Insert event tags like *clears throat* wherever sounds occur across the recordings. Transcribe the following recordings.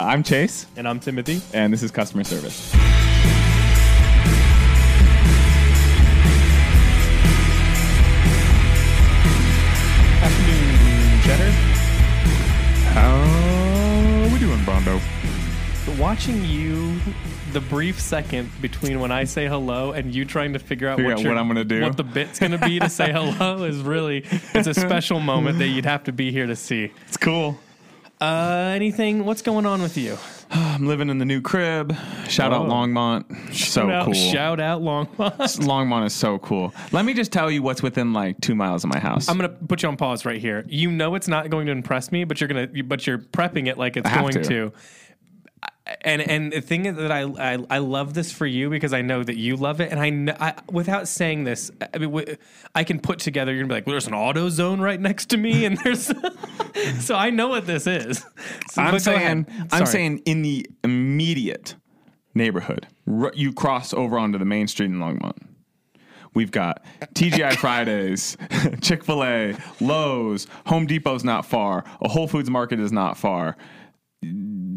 I'm Chase, And I'm Timothy. and this is customer service. Afternoon, Cheddar. How we doing, Bondo? Watching you, the brief second between when I say hello and you trying to figure out, Figure what, out what I'm gonna do. what the bit's going to be to say *laughs* hello is really it's a special moment that you'd have to be here to see. It's cool. Uh, anything? What's going on with you? *sighs* I'm living in the new crib. Shout out Oh. Longmont. So shout out, cool. Shout out, Longmont. Longmont is so cool. Let me just tell you what's within like two miles of my house. I'm gonna put you on pause right here. You know it's not going to impress me, but you're gonna, but you're prepping it like it's have going to. to. And and the thing is that I, I I love this for you because I know that you love it, and I, kn- I without saying this, I mean, w- I can put together. You're gonna be like, well, there's an auto zone right next to me, and *laughs* there's, *laughs* so I know what this is. So, I'm saying. I'm saying in the immediate neighborhood, r- you cross over onto the main street in Longmont. We've got TGI *laughs* Fridays, Chick fil A, Lowe's, Home Depot's not far, a Whole Foods market is not far.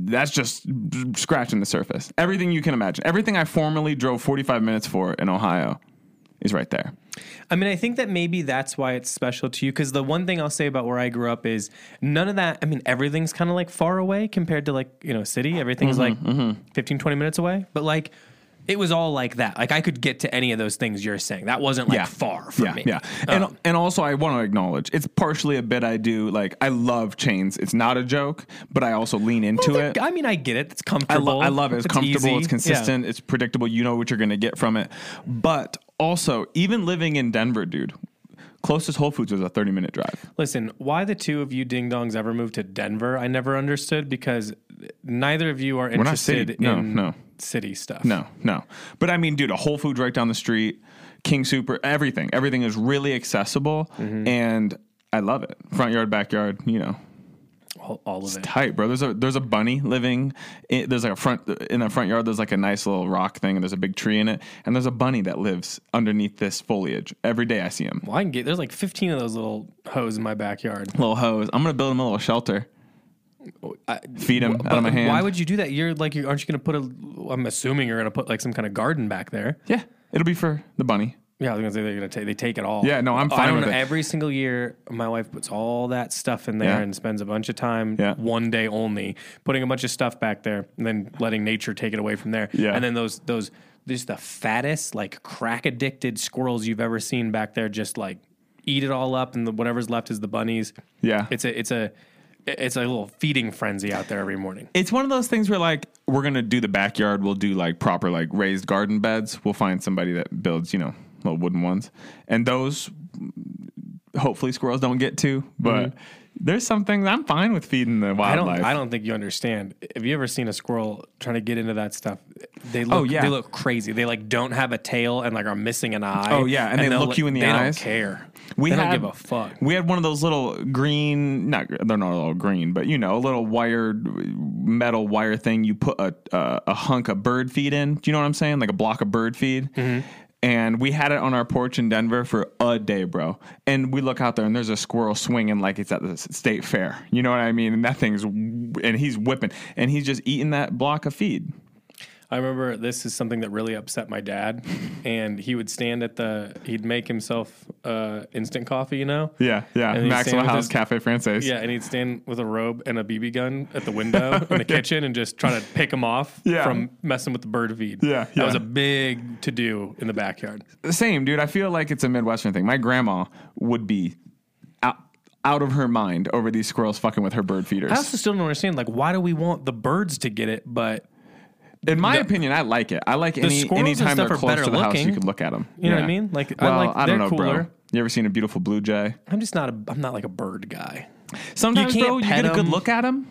That's just scratching the surface. Everything you can imagine. Everything I formerly drove 45 minutes for in Ohio is right there. I mean, I think that maybe that's why it's special to you. Because the one thing I'll say about where I grew up is none of that. I mean, everything's kind of like far away compared to like, you know, city. Everything's mm-hmm, like mm-hmm. 15, 20 minutes away. But like, it was all like that. Like, I could get to any of those things you're saying. That wasn't like far from yeah, me. Yeah. And Um, and also I want to acknowledge it's partially a bit I do. Like I love chains. It's not a joke, but I also lean into well, it. I mean, I get it. It's I, comfortable. lo- I love it. It's, comfortable. easy. It's consistent. It's predictable. You know what you're going to get from it. But also, even living in Denver, dude, closest Whole Foods was a 30 minute drive. Listen, why the two of you ding dongs ever moved to Denver, I never understood because neither of you are not interested city. No, in no. City stuff. No, no. But I mean, dude, a Whole Foods right down the street, King Sooper, everything. Everything is really accessible, Mm-hmm. and I love it. Front yard, backyard, you know, all, all of it. tight, bro. There's a there's a bunny living. In, there's like a front in the front yard. There's like a nice little rock thing, and there's a big tree in it. And there's a bunny that lives underneath this foliage. Every day I see him. Well, I can get there's like 15 of those little hoes in my backyard. Little hoes. I'm gonna build him a little shelter. I, Feed him out of my hand. Why would you do that? You're like, you aren't you going to put a? I'm assuming you're going to put like some kind of garden back there. yeah, it'll be for the bunny. Yeah, I was going to say they're going to take they take it all. Yeah, no, I'm fine. I don't with know. it. Every single year, my wife puts all that stuff in there Yeah. and spends a bunch of time, Yeah. one day only, putting a bunch of stuff back there, and then letting nature take it away from there. Yeah. and then those those just the fattest like crack addicted squirrels you've ever seen back there, just like eat it all up, and the, whatever's left is the bunnies. Yeah. It's a it's a it's a little feeding frenzy out there every morning. It's one of those things where like we're gonna do the backyard. We'll do like proper like raised garden beds. We'll find somebody that builds you know little wooden ones, and those hopefully squirrels don't get to. But mm-hmm. There's some things I'm fine with feeding the Mm-hmm. I don't. wildlife. I don't think you understand. Have you ever seen a squirrel trying to get into that stuff? They look. Oh, yeah. They look crazy. They like don't have a tail and like are missing an eye. Oh, yeah, and they they'll look you in the they eyes. Don't care. We they had, don't give a fuck. We had one of those little green, not they're not all green, but you know, a little wired metal wire thing. You put a a, a hunk of bird feed in. Do you know what I'm saying? Like a block of bird feed. Mm-hmm. And we had it on our porch in Denver for a day, bro. And we look out there, and there's a squirrel swinging like it's at the state fair. You know what I mean? And that thing's, and he's whipping, and he's just eating that block of feed. I remember this is something that really upset my dad, and he would stand at the. He'd make himself uh, instant coffee, you know. Yeah, yeah. And Maxwell with House his- Cafe Francaise. Yeah, and he'd stand with a robe and a BB gun at the window in the *laughs* kitchen and just try to pick him off Yeah. from messing with the bird feed. Yeah, that yeah. was a big to do in the backyard. The Same, dude. I feel like it's a Midwestern thing. My grandma would be out, out of her mind over these squirrels fucking with her bird feeders. I also still don't understand, like, why do we want the birds to get it, but In my the- opinion, I like it. I like any and anytime they're close to the house, you can look at them. You know what I mean? Like, I well, like- I don't know, bro. You ever seen a beautiful blue jay? I'm just not a, I'm not like a bird guy. Sometimes, can't bro, you get a good 'em. look at them.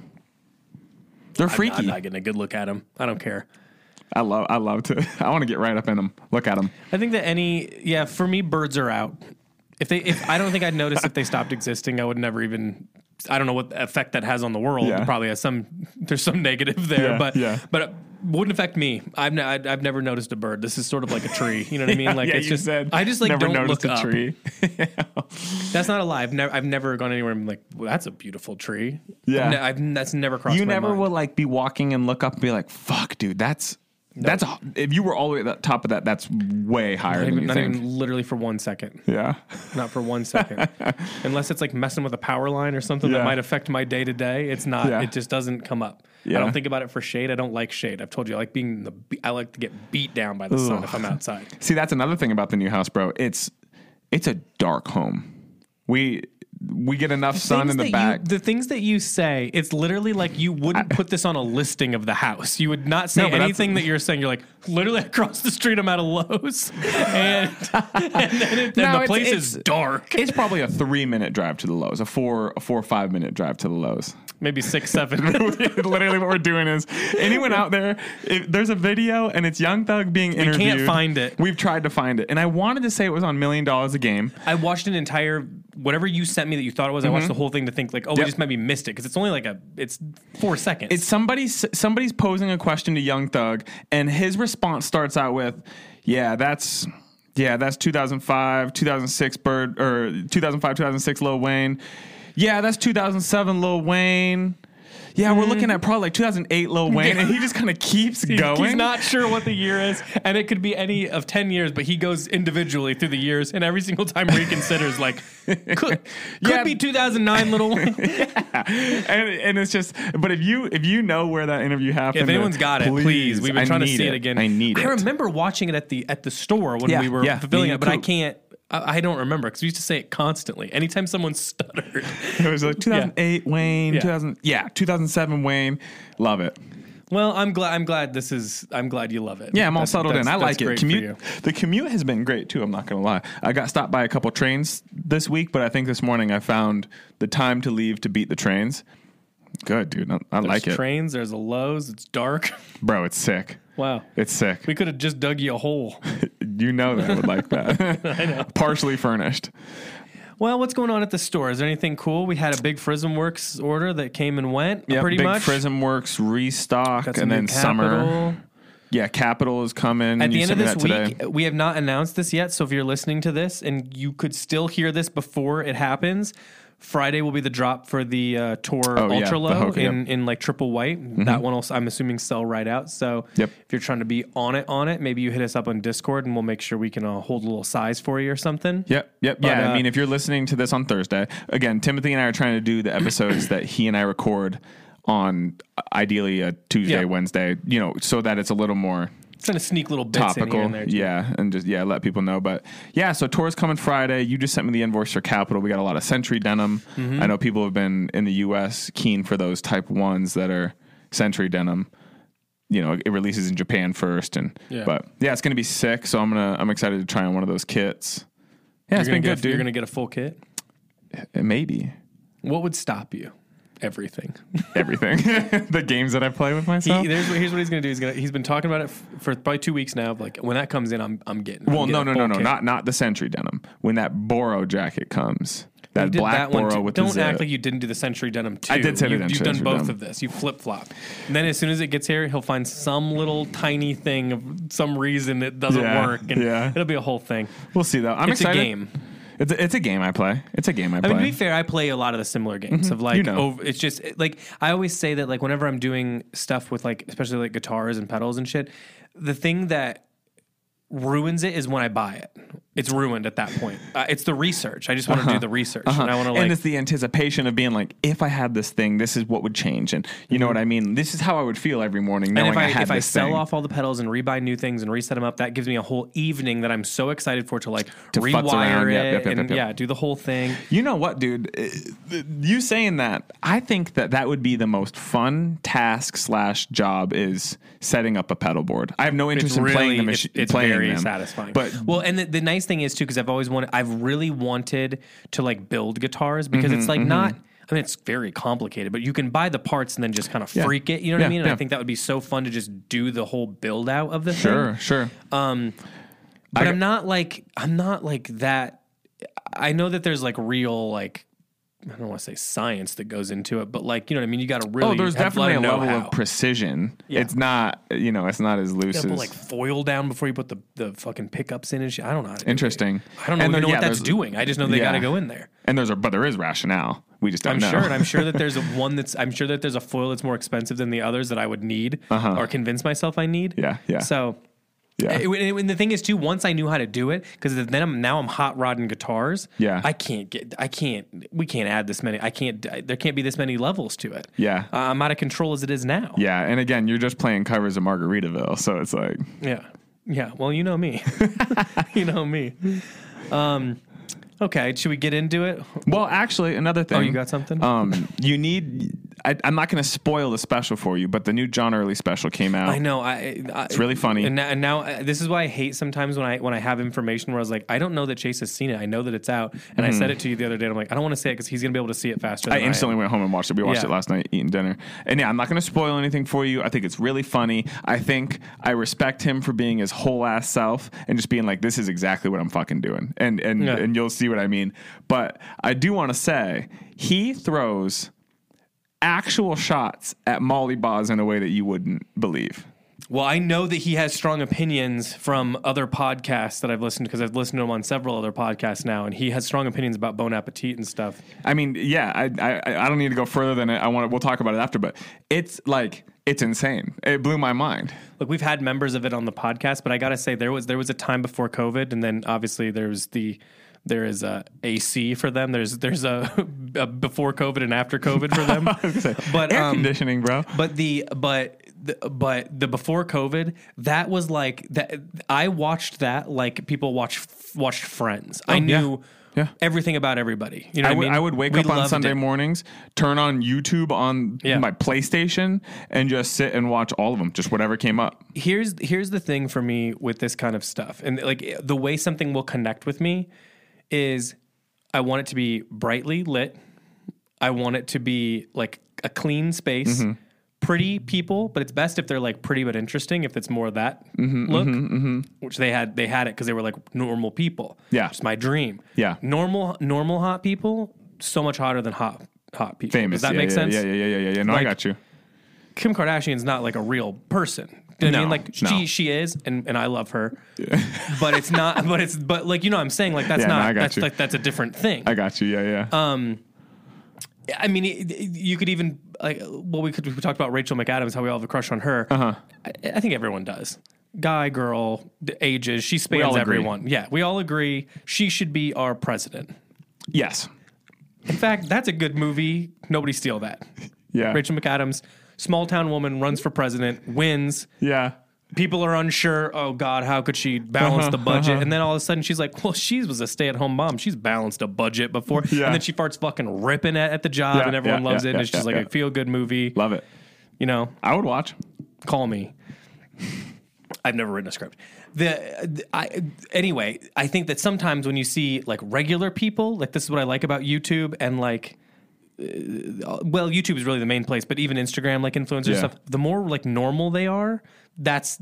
They're freaky. I'm freaky. not getting a good look at them. I don't care. I love. I love to. *laughs* I want to get right up in them. Look at them. I think that any, yeah, for me, birds are out. If they, if I don't think I'd notice if they stopped existing, I would never even. I don't know what effect that has on the world. Yeah. It probably has some. There's some negative there, Yeah, but yeah. but wouldn't affect me. I've ne- I'd- I've never noticed a bird. This is sort of like a tree. You know what I *laughs* mean? Like yeah, it's you just said I just like never don't noticed look a up. tree. *laughs* *laughs* That's not a lie. I've never I've never gone anywhere. and been like, well, that's a beautiful tree. Yeah. I've, ne- I've- that's never crossed. you never mind. will like be walking and look up and be like, "Fuck, dude, that's that's if you were all the way at the top of that, that's way higher Not than even, you not think." even literally for one second. yeah, Not for one second. *laughs* Unless it's like messing with a power line or something Yeah. that might affect my day to day. It's not. Yeah. It just doesn't come up. Yeah. I don't think about it for shade. I don't like shade. I've told you I like being the. be- I like to get beat down by the sun if I'm outside. See, that's another thing about the new house, bro. It's it's a dark home. We we get enough sun in the back. You, the things that you say, it's literally like you wouldn't put this on a listing of the house. You would not say No, anything that you're saying. You're like, literally *laughs* across the street, I'm at a Lowe's, *laughs* and, *laughs* and then it, No, and the it's- place it's- is dark. it's probably a three minute drive to the Lowe's, a four a four or five minute drive to the Lowe's. Maybe six, seven. Literally, what we're doing is anyone out there, if there's a video and it's Young Thug being interviewed. We can't find it. We've tried to find it, and I wanted to say it was on Million Dollars a Game. I watched an entire whatever you sent me that you thought it was. I watched mm-hmm. the whole thing to think like, oh, we Yep. just maybe missed it because it's only like a it's four seconds. It's somebody somebody's posing a question to Young Thug, and his response starts out with, "Yeah, that's." Yeah, that's 2005, 2006 Bird or 2005, 2006 Lil Wayne. Yeah, that's 2007 Lil Wayne. Yeah, we're looking mm. at probably like 2008 Lil Wayne, and he just kind of keeps going. He's not sure what the year is, and it could be any of ten years, but he goes individually through the years, and every single time reconsiders like, *laughs* could, could Yeah. be 2009, little. Wayne. *laughs* and, and it's just, but if you if you know where that interview happened, If anyone's got it, please. We've been I trying to see it, again. I need it. I remember watching it at the at the store when Yeah, we were yeah, it, but I can't. I, I don't remember because we used to say it constantly. Anytime someone stuttered, *laughs* It was like 2008 Wayne, Yeah. 2000, yeah, 2007 Wayne. Love it. well, I'm glad. I'm glad this is. I'm glad you love it. Yeah, I'm all That's- settled in. that's- I that's like it. great for Commute. you. The commute has been great too. I'm not gonna lie. I got stopped by a couple trains this week, but I think this morning I found the time to leave to beat the trains. Good, dude. I, I like it, trains. There's a Lowe's. It's dark. bro. It's sick. Wow. It's sick. We could have just dug you a hole. *laughs* you know that I would like that. *laughs* I know. Partially furnished. Well, what's going on at the store? Is there anything cool? We had a big Prism Works order that came and went. Yeah, pretty big much. Prism Works restock, and then new summer. Yeah, Kapital is coming. At the end of this week, we have not announced this yet. So if you're listening to this and you could still hear this before it happens, Friday will be the drop for the uh, Tor Oh, Ultra the Low Hoka, yep. in, in like triple white. That one will, I'm assuming, sell right out. So Yep. if you're trying to be on it, on it, maybe you hit us up on Discord and we'll make sure we can uh, hold a little size for you or something. Yep, yep, But, yeah. uh, I mean, if you're listening to this on Thursday, again, Timothy and I are trying to do the episodes that he and I record on ideally a Tuesday, Yeah. Wednesday, you know, so that it's a little more Trying to sneak little bits in topical. and there. Yeah, and just yeah, let people know. But yeah, so Tor's coming Friday. You just sent me the invoice for Kapital. We got a lot of Century denim. Mm-hmm. I know people have been in the U.S. keen for those type ones that are Century denim. You know, it releases in Japan first, and Yeah. but yeah, it's gonna be sick. So I'm gonna I'm excited to try on one of those kits. Yeah, You're it's gonna been good, a, dude. You're going to get a full kit. Maybe What would stop you? Everything. *laughs* everything. *laughs* the games that I play with He, myself. there's, here's what he's going to do. He's, gonna, he's been talking about it f- for probably two weeks now. Like when that comes in, I'm, I'm getting. I'm well, no, getting no, no, no, kit. not not the Century denim. When that Boro jacket comes, You that black that one Boro with Don't the act zip. like you didn't do the Century Denim too. I did say the you've, you've done both Denim. of this. You flip flop. And then as soon as it gets here, he'll find some little tiny thing of some reason it doesn't Yeah, work, and yeah. it'll be a whole thing. We'll see though. I'm It's excited. a game. It's a, it's a game I play. It's a game I I play. mean, to be fair, I play a lot of the similar games of like, Mm-hmm. You know. over, it's just like I always say that like whenever I'm doing stuff with like, especially like guitars and pedals and shit, the thing that ruins it is when I buy it. It's ruined at that point. Uh, it's the research. I just want to do the research, and I want to Uh-huh. and it's the anticipation of being like, if I had this thing, this is what would change, and you know what I mean. This is how I would feel every morning Mm-hmm. And if I, had if I sell thing. off all the pedals and rebuy new things and reset them up, that gives me a whole evening that I'm so excited for to like To rewire around. it Yep, yep, yep, and yep, yep. yeah, do the whole thing. You know what, dude? Uh, You saying that, I think that that would be the most fun task slash job is setting up a pedal board. I have no interest in playing the it's, machine. it's playing very them. satisfying. But well, and the, the nice thing is too, because I've always wanted, I've really wanted to like build guitars because Mm-hmm, it's like not. I mean, it's very complicated, but you can buy the parts and then just kind of Yeah. freak it. You know what Yeah, I mean? And yeah. I think that would be so fun to just do the whole build out of the thing. sure, sure. Um, But I I'm not like I'm not like that. I know that there's like real like I don't want to say science that goes into it, but like you know what I mean. You got to really. Oh, there's definitely a lot of level of precision. Yeah. It's not, you know, it's not as loose as like foil down before you put the, the fucking pickups in and shit. I don't know. How to do it. interesting. I don't know, And even then, know yeah, what that's doing. I just know they yeah. got to go in there. And there's a, but there is rationale. We just don't know. I'm know. sure, and I'm sure that *laughs* there's a one that's. I'm sure that there's a foil that's more expensive than the others that I would need or convince myself I need. Uh-huh. Yeah, yeah. So, Yeah. it- and the thing is too, once I knew how to do it, because then I'm now I'm hot rodding guitars. Yeah. I can't get. I can't. We can't add this many. I can't. There can't be this many levels to it. Yeah. Uh, I'm out of control as it is now. yeah, and again, you're just playing covers of Margaritaville, so it's like Yeah. Yeah. Well, you know me. *laughs* you know me. Um, okay. Should we get into it? Well, actually, another thing. Oh, you got something? Um, you need. I, I'm not going to spoil the special for you, but the new John Early special came out. I know. I, I It's really funny. And now, and now uh, this is why I hate sometimes when I when I have information where I was like, I don't know that Chase has seen it. I know that it's out, and I said it to you the other day. And I'm like, I don't want to say it because he's gonna be able to see it faster. I instantly am. went home and watched it. We watched Yeah. it last night eating dinner. And yeah, I'm not going to spoil anything for you. I think it's really funny. I think I respect him for being his whole ass self and just being like, this is exactly what I'm fucking doing. And and Yeah. and you'll see what I mean. But I do want to say he throws actual shots at Molly Baz in a way that you wouldn't believe. Well, I know that he has strong opinions from other podcasts that I've listened to because I've listened to him on several other podcasts now, and he has strong opinions about Bon Appetit and stuff. I mean, yeah, I, I I don't need to go further than it. I want. We'll talk about it after, but it's like it's insane. It blew my mind. Look, we've had members of it on the podcast, but I gotta say there was there was a time before COVID, and then obviously there was the there is a AC for them. There's there's a, *laughs* a before COVID and after COVID for them. *laughs* *laughs* but Air um, conditioning, bro. but the but the, but the before COVID that was like that. I watched that like people watch watched Friends. I Oh, yeah. knew. Yeah. Everything about everybody. You know I I mean? I would wake We up on Sunday it. mornings, turn on YouTube on Yeah. my PlayStation, and just sit and watch all of them, just whatever came up. here's here's the thing for me with this kind of stuff and like the way something will connect with me is i want it to be brightly lit i want it to be like a clean space Mm-hmm. pretty people but it's best if they're like pretty but interesting if it's more of that Mm-hmm, look which they had they had it because they were like normal people Yeah. it's my dream Yeah. normal normal hot people so much hotter than hot hot people Famous. does that yeah, make yeah, sense Yeah, yeah, yeah, yeah, yeah. No, I got you. Kim Kardashian's not like a real person. You know what I mean, like no. she she is, and, and I love her, *laughs* but it's not. But it's but like you know what I'm saying like that's Yeah, no, not I got that's you. like that's a different thing. I got you. Yeah, yeah. I mean, it, it- you could even like well we could we talked about Rachel McAdams how we all have a crush on her. Uh-huh. I, I think everyone does. Guy, girl, the ages, she spans agree. everyone. Yeah, we all agree she should be our president. yes. In fact, that's a good movie. Nobody steal that. *laughs* Yeah. Rachel McAdams, small town woman, runs for president, wins. Yeah. people are unsure. Oh God, how could she balance uh-huh, the budget? Uh-huh. And then all of a sudden she's like, "Well, she was a stay-at-home mom. She's balanced a budget before." Yeah. And then she farts fucking ripping at, at the job, Yeah, and everyone yeah, loves it. and it's just like a feel-good movie. Love it. You know, I would watch. call me. I've never written a script. The, I anyway, I think that sometimes when you see like regular people, like this is what I like about YouTube and like Uh, well, YouTube is really the main place, but even Instagram, like influencers Yeah. stuff, the more like normal they are, that's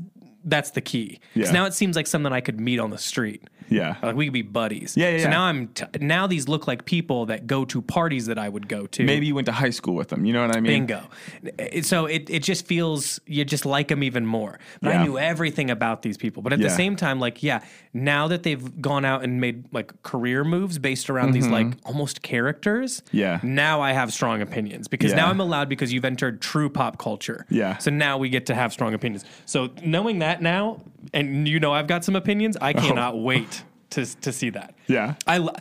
that's the key. 'Cause Yeah. now it seems like something I could meet on the street. Yeah. Like we could be buddies. Yeah, yeah, So yeah. now I'm t- now these look like people that go to parties that I would go to. Maybe you went to high school with them. You know what I mean? Bingo. So it, it just feels you just like them even more. But Yeah. I knew everything about these people. But at the same time, like, yeah, now that they've gone out and made like career moves based around these like almost characters, Mm-hmm. Yeah. now I have strong opinions because Yeah. now I'm allowed because you've entered true pop culture. Yeah. So now we get to have strong opinions. So knowing that now, and you know I've got some opinions, I oh. cannot wait to to see that. Oh. Yeah. I lo-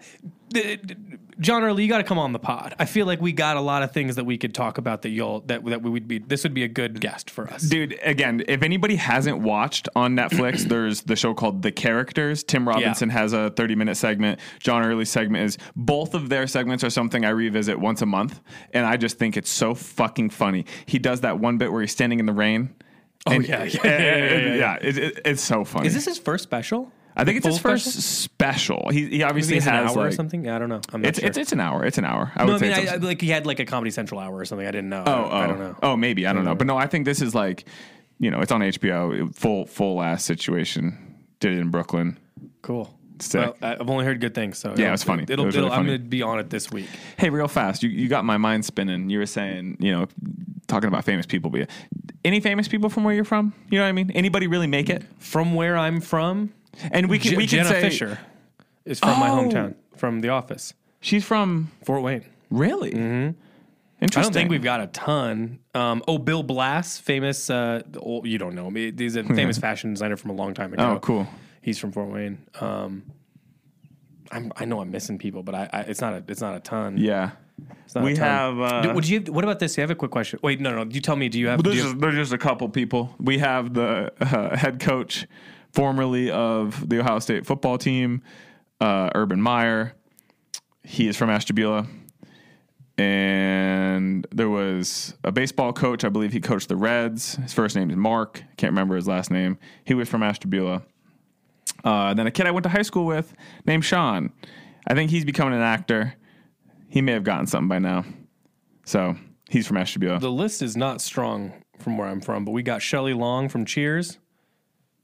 the- the- John Early, you got to come on the pod. I feel like we got a lot of things that we could talk about that you'll that that we would be. This would be a good guest for us. Dude, again, if anybody hasn't watched on Netflix, *clears throat* there's the show called The Characters. Tim Robinson has a 30 minute segment. John Early's segment is both of their segments are something I revisit once a month. And I just think it's so fucking funny. He does that one bit where he's standing in the rain. Oh, and- *laughs* yeah, yeah, yeah, yeah, it- it- it's so funny. Is this his first special? I think it's his first special. He, he obviously it's an has hour or like, something. Yeah, I don't know. I'm not It's, sure. it's it's an hour. It's an hour. I no, would I say mean, it's I, I- like he had like a Comedy Central hour or something. I didn't know. Oh, I, oh, I don't know. Oh, maybe I don't know, but no, I think this is like, you know, it's on HBO, full full ass situation. Did it in Brooklyn. Cool. Sick. Well, I've only heard good things. So Yeah, it was funny. It'll, It it'll, really I'm gonna be on it this week. Hey, real fast, you, you got my mind spinning. You were saying, you know, talking about famous people. But any famous people from where you're from? You know what I mean? Anybody really make it? From where I'm from, And we can Je- we can Jenna say Fischer is from my Oh. hometown, from The Office, she's from Fort Wayne. really. Mm-hmm. I don't think we've got a ton. Um, oh, Bill Blass, famous. Uh, the old, you don't know him. He's a famous fashion designer from a long time ago. Oh, cool. He's from Fort Wayne. Um, I'm, I know I'm missing people, but I, I it's not a it's not a ton. Yeah. It's not We ton. have. Uh, Do- would you? What about this? I have a quick question. Wait, no, no. You tell me. Do you have? Do There's you just, have there's just a couple people. We have the uh, head coach, formerly of the Ohio State football team, uh, Urban Meyer. He is from Ashtabula. And there was a baseball coach. I believe he coached the Reds. His first name is Mark. Can't remember his last name. He was from Ashtabula. Uh, then a kid I went to high school with named Sean. I think he's becoming an actor. He may have gotten something by now. So he's from Ashtabula. the list is not strong from where I'm from, but we got Shelley Long from Cheers,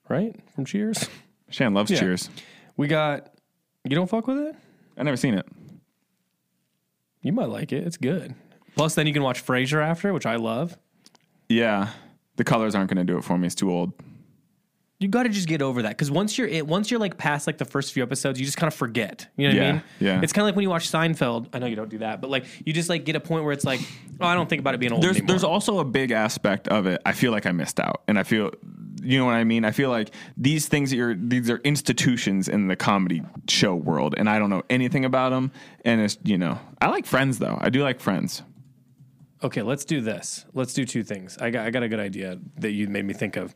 right? From Cheers. Shan loves Yeah. Cheers. We got. You don't fuck with it? I never seen it. You might like it. It's good. Plus, then you can watch Frasier after, which I love. Yeah, the colors aren't going to do it for me. It's too old. You got to just get over that because once you're it, once you're like past like the first few episodes, you just kind of forget. You know what I mean? yeah. It's kind of like when you watch Seinfeld. I know you don't do that, but like you just like get a point where it's like, oh, I don't think about it being old There's anymore. there's also a big aspect of it. I feel like I missed out, and I feel, you know what I mean. I feel like these things are these are institutions in the comedy show world, and I don't know anything about them. And it's you know I like Friends though. I do like Friends. Okay, let's do this. Let's do two things. I got I got a good idea that you made me think of.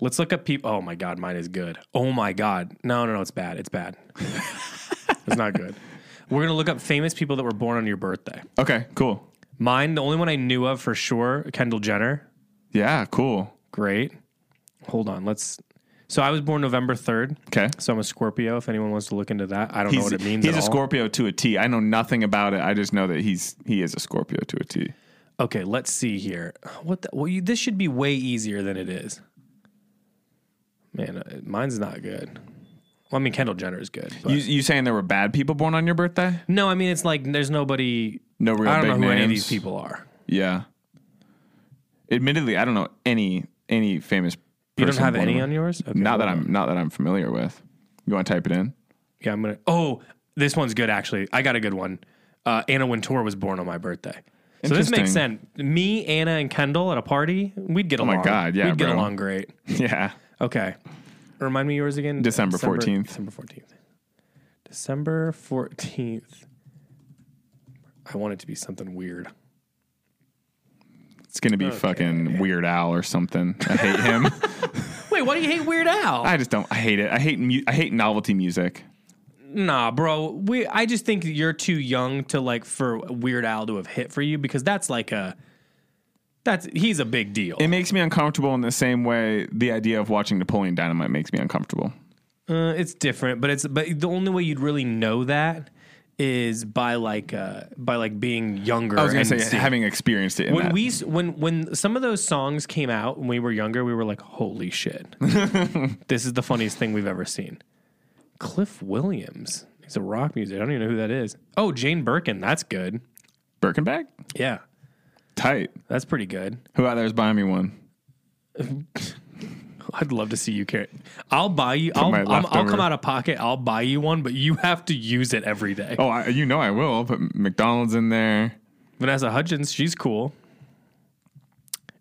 Let's look up people. Oh my god, mine is good. Oh my god, no, no, no, it's bad. It's bad. *laughs* it's not good. We're gonna look up famous people that were born on your birthday. Okay, cool. Mine, the only one I knew of for sure, Kendall Jenner. Yeah, cool. Great. Hold on, let's. So I was born November third. Okay. So I'm a Scorpio. If anyone wants to look into that, I don't know what it means. he's a all. Scorpio to a T. I know nothing about it. I just know that he's he is a Scorpio to a T. Okay, let's see here. What? The, well, you, this should be way easier than it is. Man, uh, mine's not good. Well, I mean, Kendall Jenner is good. but- You you saying there were bad people born on your birthday? no, I mean it's like there's nobody. No real I don't big know who names. any of these people are. Yeah. Admittedly, I don't know any any famous. You don't have any on- on yours. Okay, Not that. I'm not that I'm familiar with. You want to type it in? Yeah, I'm gonna. Oh, this one's good actually. I got a good one. Uh, Anna Wintour was born on my birthday. So this makes sense. Me, Anna, and Kendall at a party, we'd get along. Oh my. God, yeah, we'd get along great. *laughs* Yeah. Okay. Remind me yours again. December 14th. December 14th. December 14th. I want it to be something weird. It's gonna be fucking Weird Al or something. I hate him. *laughs* Wait, why do you hate Weird Al? I just don't. I hate it. I hate mu- I hate novelty music. nah, bro. We I just think you're too young to like for Weird Al to have hit for you because that's like a that's he's a big deal. It makes me uncomfortable in the same way the idea of watching Napoleon Dynamite makes me uncomfortable. Uh, it's different, but it's but the only way you'd really know that is by like uh by like being younger. I was gonna and say seeing- having experienced it. In when that. we when when some of those songs came out when we were younger, we were like, "Holy shit, *laughs* this is the funniest thing we've ever seen." Cliff Williams, he's a rock music. I don't even know who that is. Oh, Jane Birkin, that's good. Birkin bag, Yeah, tight. that's pretty good. Who out there's buying me one? *laughs* I'd love to see you carry. I'll buy you. I'll, my I'll leftover- come out of pocket. I'll buy you one, but you have to use it every day. Oh, I, you know I will. I'll put McDonald's in there. Vanessa Hudgens, she's cool.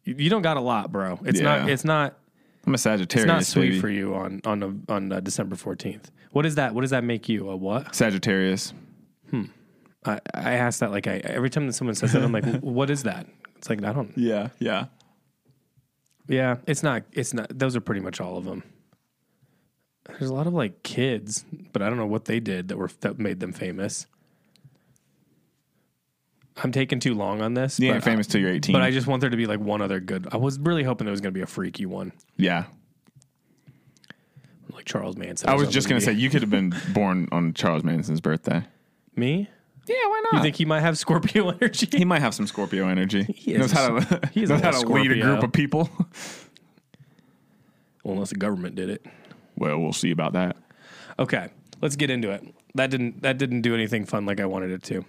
You, you don't got a lot, bro. It's not. Yeah. It's not. I'm a Sagittarius. It's not sweet baby. for you on on on uh, December fourteenth. What is that? What does that make you? A what? Sagittarius. I, I ask that like I every time that someone says that I'm like, *laughs* what is that? It's like I don't. Yeah, yeah. Yeah, it's not. It's not. Those are pretty much all of them. There's a lot of like kids, but I don't know what they did that were that made them famous. I'm taking too long on this. You ain't famous till you're 18. But I just want there to be like one other good. I was really hoping there was going to be a freaky one, yeah. like Charles Manson. I was just gonna say you could have been born on Charles Manson's birthday. me. Yeah, why not? You think he might have Scorpio *laughs* energy? he might have some Scorpio energy. *laughs* *laughs* He is knows a how to s- he is a knows how to little lead a group of people. well, unless the government did it. well, we'll see about that. Okay. let's get into it. That didn't that didn't do anything fun like I wanted it to.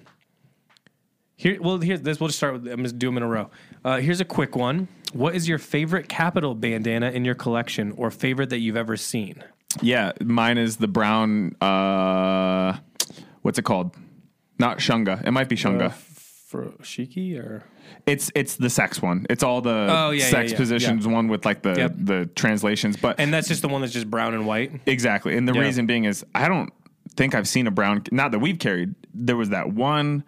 Here, well, here's this. We'll just start with. I'm just do them in a row. Uh, here's a quick one. What is your favorite Kapital bandana in your collection, or favorite that you've ever seen? Yeah, mine is the brown. Uh, what's it called? Not Shunga. It might be Shunga. For Shiki or it's it's the sex one. It's all the Oh, yeah, sex yeah, yeah, positions one with like the Yep. the translations. But and that's just the one that's just brown and white. exactly, and the reason being is I don't think I've seen a brown. Not that we've carried. There was that one.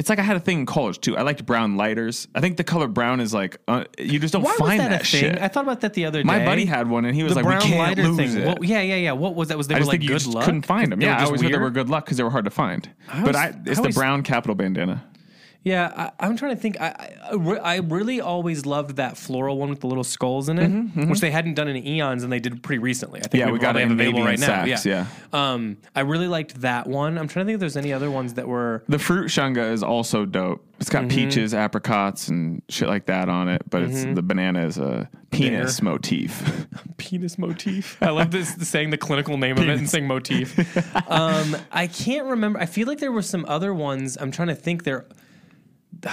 It's like I had a thing in college too. I liked brown lighters. I think the color brown is like uh, you just don't Why find was that, a thing? I thought about that the other day. My buddy had one, and he was the like, brown "We can't lighter lose thing. it." What, yeah, yeah, yeah. What was that? Was they I were just like think you good just luck? couldn't find them. They were Yeah, I just always heard they weird? were good luck because they were hard to find. was- but I, I it's always- the brown Kapital bandana. Yeah, I, I'm trying to think. I, I I really always loved that floral one with the little skulls in it, which they hadn't done in eons, and they did pretty recently. I think Mm-hmm, Yeah, we got probably it have available right and now. Saks, yeah, Um, I really liked that one. I'm trying to think if there's any other ones that were. The fruit shunga is also dope. It's Mm-hmm. got peaches, apricots, and shit like that on it. But it's the banana is a penis motif. *laughs* penis motif. I love this saying the clinical name of it and saying motif. *laughs* um, I can't remember. I feel like there were some other ones. I'm trying to think. There. *sighs*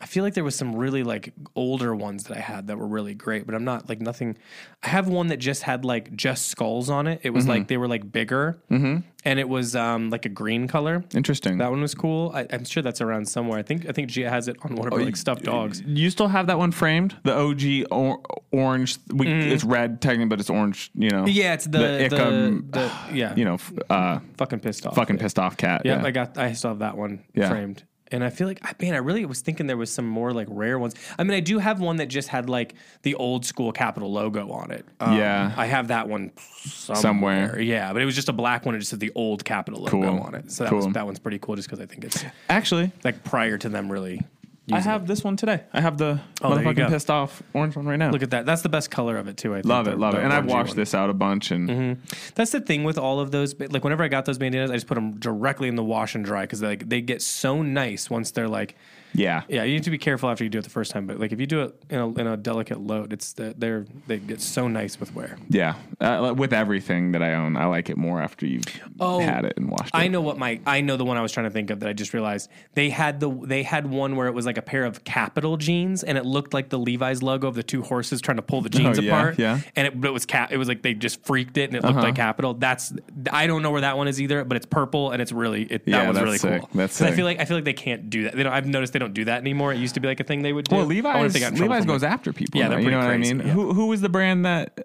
I feel like there was some really like older ones that I had that were really great, but I'm not like nothing. I have one that just had like just skulls on it. It was like they were like bigger, and it was um, like a green color. Interesting. That one was cool. I, I'm sure that's around somewhere. I think I think Gia has it on one of her like stuffed dogs. You still have that one framed? The OG or- orange. We, It's red technically, but it's orange. You know. Mm. Yeah, it's the the, Ickham, the, yeah, You know, uh, fucking pissed off. fucking pissed off cat. Yeah, Yeah. I got. I still have that one Yeah. framed, and I feel like, I man, I really was thinking there was some more like rare ones. I mean, I do have one that just had like the old school Kapital logo on it. Um, Yeah. I have that one somewhere. Somewhere. Yeah, but it was just a black one. It just had the old Kapital logo Cool. on it. So that was that one's pretty cool, just because I think it's Actually, like prior to them really. I using have this one today. I have the Oh, there you motherfucking go. pissed off orange one right now. Look at that. That's the best color of it too. I think, love the- it, love the it. And I've orangey washed one. this out a bunch, and mm-hmm. That's the thing with all of those. but, Like whenever I got those bandanas, I just put them directly in the wash and dry because like they get so nice once they're like yeah, Yeah, you need to be careful after you do it the first time. But like if you do it in a, in a delicate load, it's the, they're they get so nice with wear. yeah. Uh, with everything that I own, I like it more after you've Oh, had it and washed it. I know what my I know the one I was trying to think of that I just realized they had the they had one where it was like a pair of Kapital jeans and it looked like the Levi's logo of the two horses trying to pull the *laughs* jeans Oh, yeah, apart. yeah. and it, but it was cap. It was like they just freaked it and it looked like Kapital. That's I don't know where that one is either, but it's purple and it's really it, that Yeah, was that's really sick. cool. That's I feel like I feel like they can't do that. They don't, I've noticed they don't do that anymore. It used to be like a thing they would do. Well, I wonder if Levi's, they got in trouble Levi's goes it. after people. Yeah, now, they're you know what crazy, I mean. yeah. Who who was the brand that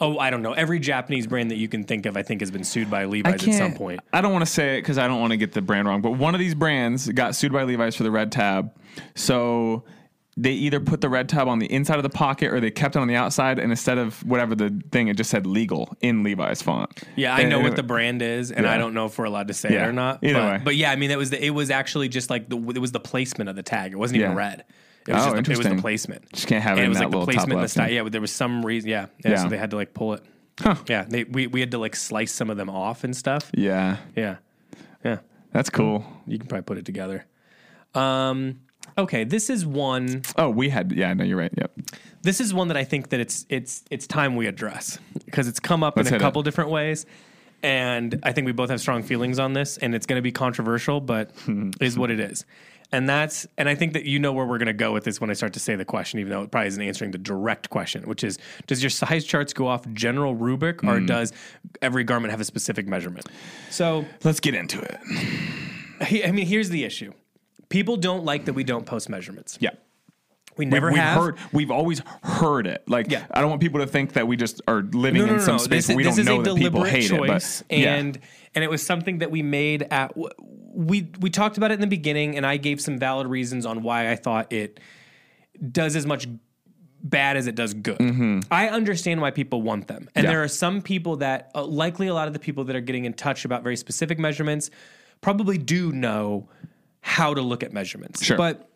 Oh, I don't know. Every Japanese brand that you can think of, I think, has been sued by Levi's at some point. I don't want to say it because I don't want to get the brand wrong. But one of these brands got sued by Levi's for the red tab. So they either put the red tab on the inside of the pocket or they kept it on the outside, and instead of whatever the thing, it just said legal in Levi's font. Yeah, I know and what the brand is, and I don't know if we're allowed to say it or not. Either but, way. but yeah, I mean, it was the, it was actually just like the it was the placement of the tag. It wasn't even Yeah. red. It was Oh, just the, it was the placement. Just can't have it it was that like the placement in the style. Yeah, but there was some reason. Yeah, yeah, Yeah. So they had to like pull it. Huh. Yeah, they we we had to like slice some of them off and stuff. Yeah, Yeah, yeah. that's cool. You can probably put it together. Um. Okay, this is one. Oh, we had. Yeah, no, you're right. Yep. this is one that I think that it's it's it's time we address because it's come up Let's in a hit it. couple different ways, and I think we both have strong feelings on this, and it's going to be controversial, but *laughs* is what it is, and that's and I think that you know where we're going to go with this when I start to say the question, even though it probably isn't answering the direct question, which is does your size charts go off general rubric or Hmm. does every garment have a specific measurement? So Let's get into it. I mean, here's the issue: people don't like that we don't post measurements. Yeah. We never we've have. heard we've always heard it. Like Yeah. I don't want people to think that we just are living no, no, in no, some space This, where we this don't is know a that people deliberate hate choice, it. But yeah. and and it was something that we made at we we talked about it in the beginning, and I gave some valid reasons on why I thought it does as much bad as it does good. I understand why people want them, and Mm-hmm. Yeah. there are some people that uh, likely a lot of the people that are getting in touch about very specific measurements probably do know how to look at measurements, Sure. but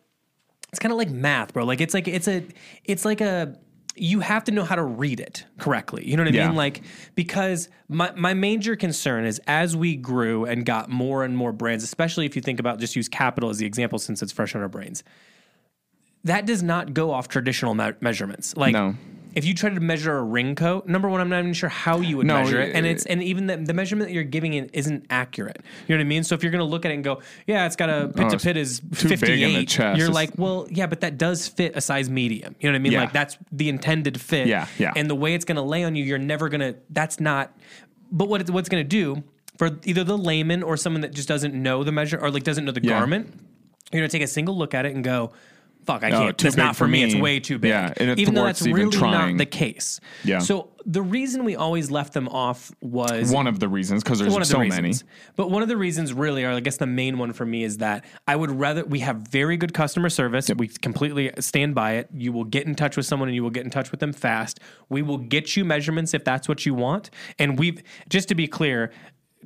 it's kind of like math, bro. Like it's like it's a it's like a you have to know how to read it correctly. You know what I Yeah. mean? Like because my my major concern is as we grew and got more and more brands, especially if you think about just use Kapital as the example since it's fresh on our brains. That does not go off traditional me- measurements. Like No. If you try to measure a ring coat, number one, I'm not even sure how you would No, measure it, and it's and even the, the measurement that you're giving it isn't accurate. You know what I mean? So if you're going to look at it and go, yeah, it's got a pit to pit is 58, chest. you're like, well, yeah, but that does fit a size medium. You know what I mean? Yeah. Like that's the intended fit. Yeah, yeah. And the way it's going to lay on you, you're never going to. That's not. But what it, what's going to do for either the layman or someone that just doesn't know the measure or like doesn't know the Yeah. garment, you're going to take a single look at it and go. Fuck, I No, can't. too It's big not for for me. It's me. way too big. Yeah, and it even though thwarts that's even really trying. not the case. Yeah. So the reason we always left them off was One of the reasons because there's one of the so reasons. many. But one of the reasons, really, or I guess the main one for me, is that I would rather we have very good customer service. We completely stand by it. You will get in touch with someone, and you will get in touch with them fast. We will get you measurements if that's what you want. And we've just to be clear.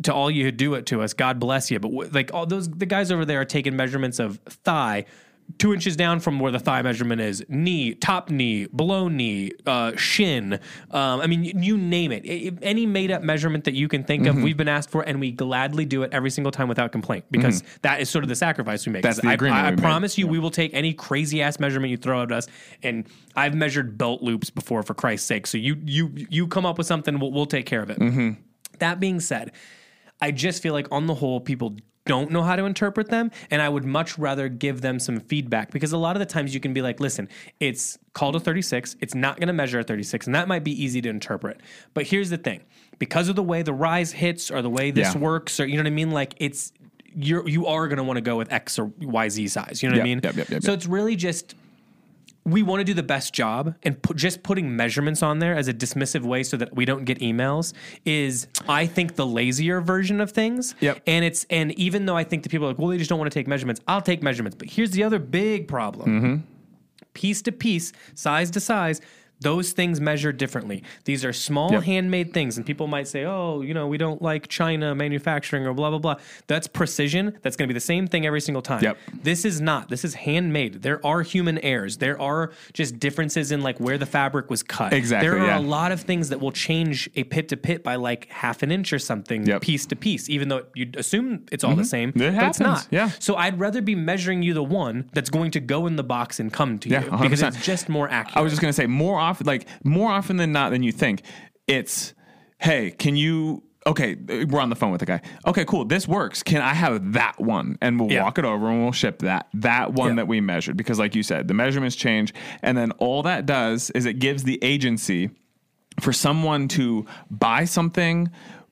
To all you who do it to us, God bless you. But w- like all those, the guys over there are taking measurements of thigh, two inches down from where the thigh measurement is, knee, top knee, below knee, uh, shin. Um, I mean, you, you name it. Any made up measurement that you can think Mm-hmm. of, we've been asked for, and we gladly do it every single time without complaint because that is sort of the sacrifice we make. Mm-hmm. That's the I, agreement I, I we made. promise you, we will take any crazy ass measurement you throw at us, and I've measured belt loops before, for Christ's sake. So you you you come up with something, we'll, we'll take care of it. Mm-hmm. That being said, I just feel like on the whole, people don't know how to interpret them, and I would much rather give them some feedback because a lot of the times you can be like, listen, it's called a 36, it's not going to measure a 36, and that might be easy to interpret. But here's the thing because of the way the rise hits or the way this Yeah. works, or you know what I mean, like it's you're you are going to want to go with X or Y Z size. You know what I mean? yep, yep, yep, so yep. it's really just we want to do the best job and put, just putting measurements on there as a dismissive way so that we don't get emails is i think the lazier version of things Yep. and it's and even though i think the people are like well they just don't want to take measurements i'll take measurements but here's the other big problem Mm-hmm. piece to piece size to size those things measure differently. These are small Yep. handmade things, and people might say, "Oh, you know, we don't like China manufacturing or blah blah blah." That's precision. That's going to be the same thing every single time. Yep. This is not. This is handmade. There are human errors. There are just differences in like where the fabric was cut. Exactly, There are yeah. a lot of things that will change a pit to pit by like half an inch or something, Yep. piece to piece. Even though you'd assume it's all the mm-hmm. same, It but it's happens, not. yeah. So I'd rather be measuring you the one that's going to go in the box and come to Yeah, you because 100%. it's just more accurate. I was just gonna say more often, like more often than not than you think. It's hey, can you? Okay, we're on the phone with the guy. Okay, cool. This works. Can I have that one? And we'll Yeah. walk it over and we'll ship that that one Yeah. that we measured because, like you said, the measurements change, and then all that does is it gives the agency for someone to buy something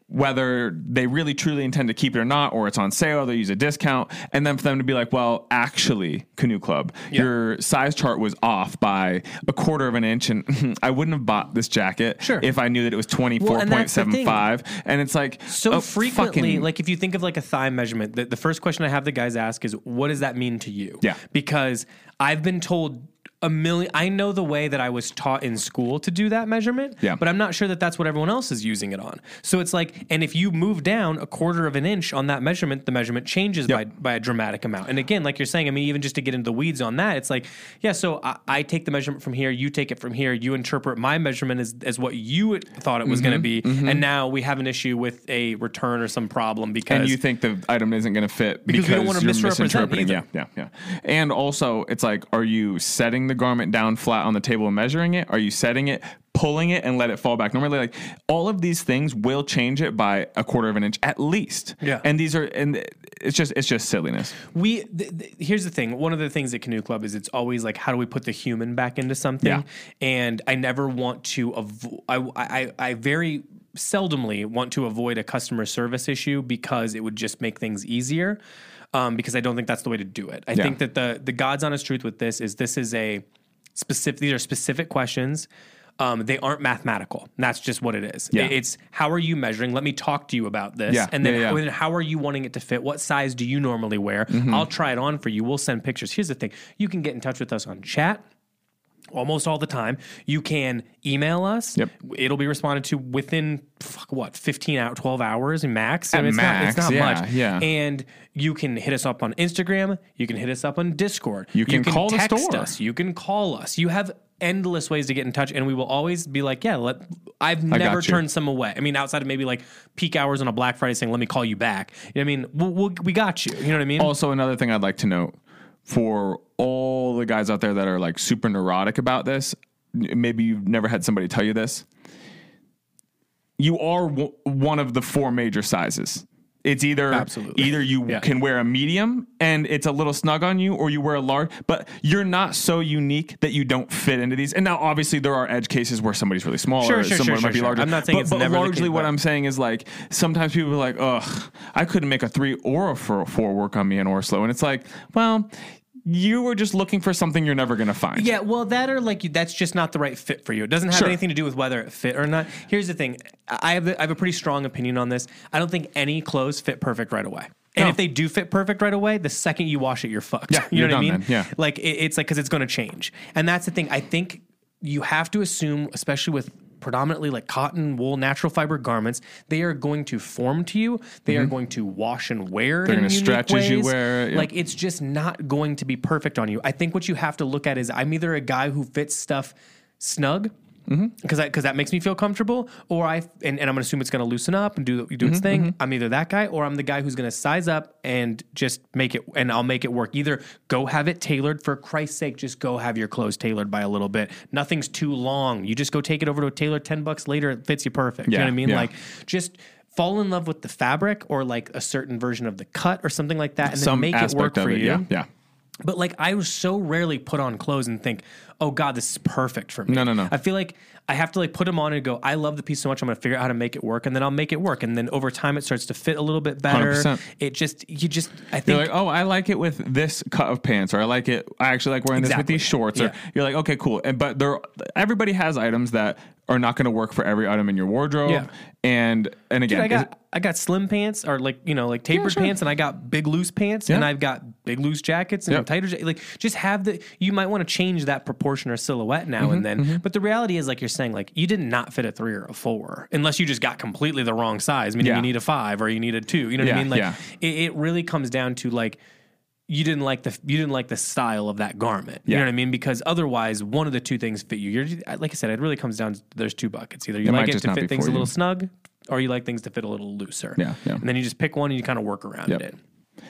whether they really truly intend to keep it or not or it's on sale they use a discount and then for them to be like well actually canoe club Yeah. your size chart was off by a quarter of an inch and *laughs* i wouldn't have bought this jacket Sure. if i knew that it was and that's the thing. 24.75 and it's like so oh, frequently, fucking- like if you think of like a thigh measurement, the, the first question I have the guys ask is, "What does that mean to you?" Yeah. because I've been told a million. I know the way that I was taught in school to do that measurement, Yeah. but I'm not sure that that's what everyone else is using it on. So it's like, and if you move down a quarter of an inch on that measurement, the measurement changes by by a dramatic amount. And again, like you're saying, I mean, even just to get into the weeds on that, it's like, yeah, so I, I take the measurement from here, you take it from here, you interpret my measurement as, as what you thought it was going to mm-hmm. be, mm-hmm. and now we have an issue with a return or some problem because and you think the item isn't going to fit Because because, we don't wanna you're misrepresent. Yeah, yeah, yeah. And also, it's like, are you setting the garment down flat on the table and measuring it? Are you setting it, pulling it, and let it fall back? Normally, like all of these things will change it by a quarter of an inch at least. Yeah. And these are, and it's just, it's just silliness. we th- th- here's the thing one of the things at canoe club is it's always like how do we put the human back into something Yeah. and i never want to avo- I, I i very seldomly want to avoid a customer service issue because it would just make things easier um, because i don't think that's the way to do it i Yeah. think that the the god's honest truth with this is this is a specific these are specific questions um, they aren't mathematical. That's just what it is. Yeah. It's how are you measuring? Let me talk to you about this. Yeah. And then Yeah, yeah. how- are you wanting it to fit? What size do you normally wear? Mm-hmm. I'll try it on for you. We'll send pictures. Here's the thing you can get in touch with us on chat. Almost all the time, you can email us. Yep. It'll be responded to within fuck, what fifteen out twelve hours max. At it's not, max, it's not yeah, much. yeah. And you can hit us up on Instagram. You can hit us up on Discord. You can call the store. us. You can call us. You have endless ways to get in touch, and we will always be like, yeah, let. I've never turned some away. I mean, outside of maybe like peak hours on a Black Friday saying, "Let me call you back." You know I mean, we'll, we'll, we got you. You know what I mean? Also, another thing I'd like to note for all the guys out there that are like super neurotic about this, maybe you've never had somebody tell you this. You are w- one of the four major sizes. It's either Absolutely. either you Yeah. can wear a medium and it's a little snug on you, or you wear a large. But you're not so unique that you don't fit into these. And now, obviously, there are edge cases where somebody's really small Sure, or sure, someone sure, might be larger. I'm not saying but, it's but never the largely case, what but- I'm saying is like sometimes people are like, ugh, I couldn't make a three or a four, four work on me in orSlow, and it's like, well. You were just looking for something you're never going to find. Yeah, well, that or like that's just not the right fit for you. It doesn't have Sure. anything to do with whether it fit or not. Here's the thing: I have I have a pretty strong opinion on this. I don't think any clothes fit perfect right away. And No. if they do fit perfect right away, the second you wash it, you're fucked. Yeah, *laughs* you know you're what I mean? then. Yeah. Like it, it's like because it's going to change, and that's the thing. I think you have to assume, especially with predominantly like cotton, wool, natural fiber garments, they are going to form to you. They are going to wash and wear. Mm-hmm. They're gonna unique stretch as you wear it, yeah. Like it's just not going to be perfect on you. I think what you have to look at is I'm either a guy who fits stuff snug Mm-hmm. because because that makes me feel comfortable, or I and, and I'm gonna assume it's gonna loosen up and do do its mm-hmm, thing. Mm-hmm. I'm either that guy or I'm the guy who's gonna size up and just make it and I'll make it work. Either go have it tailored for Christ's sake, just go have your clothes tailored by a little bit. Nothing's too long. You just go take it over to a tailor. Ten bucks later, it fits you perfect. you know Yeah, what I mean? yeah. Like just. Fall in love with the fabric or like a certain version of the cut or something like that, and Some then make it work for it. you. Yeah. Yeah. But like I was so rarely put on clothes and think, "Oh God, this is perfect for me." No, no, no. I feel like I have to like put them on and go, "I love the piece so much, I'm going to figure out how to make it work," and then I'll make it work, and then over time it starts to fit a little bit better. 100%. It just, you just, I You're think, like, oh, I like it with this cut of pants, or I like it. I actually like wearing this with these shorts. Or Yeah. you're like, okay, cool. And but there, everybody has items that are not going to work for every item in your wardrobe. Yeah. And and again, Dude, I got I got slim pants or like you know like tapered sure. pants, and I got big loose pants, and I've got big loose jackets and Yep. tighter. Like just have the. You might want to change that proportion or silhouette now Mm-hmm, and then, but the reality is, like you're saying, like you did not fit a three or a four, unless you just got completely the wrong size. Meaning Yeah. you need a five or you need a two. You know what I mean? Like yeah. it, it really comes down to like. You didn't like the you didn't like the style of that garment. You Yeah. know what I mean? Because otherwise, one of the two things fit you. You're like I said, it really comes down to there's two buckets. Either you It like it to fit things a little snug, or you like things to fit a little looser. Yeah, yeah. And then you just pick one and you kind of work around Yep. it.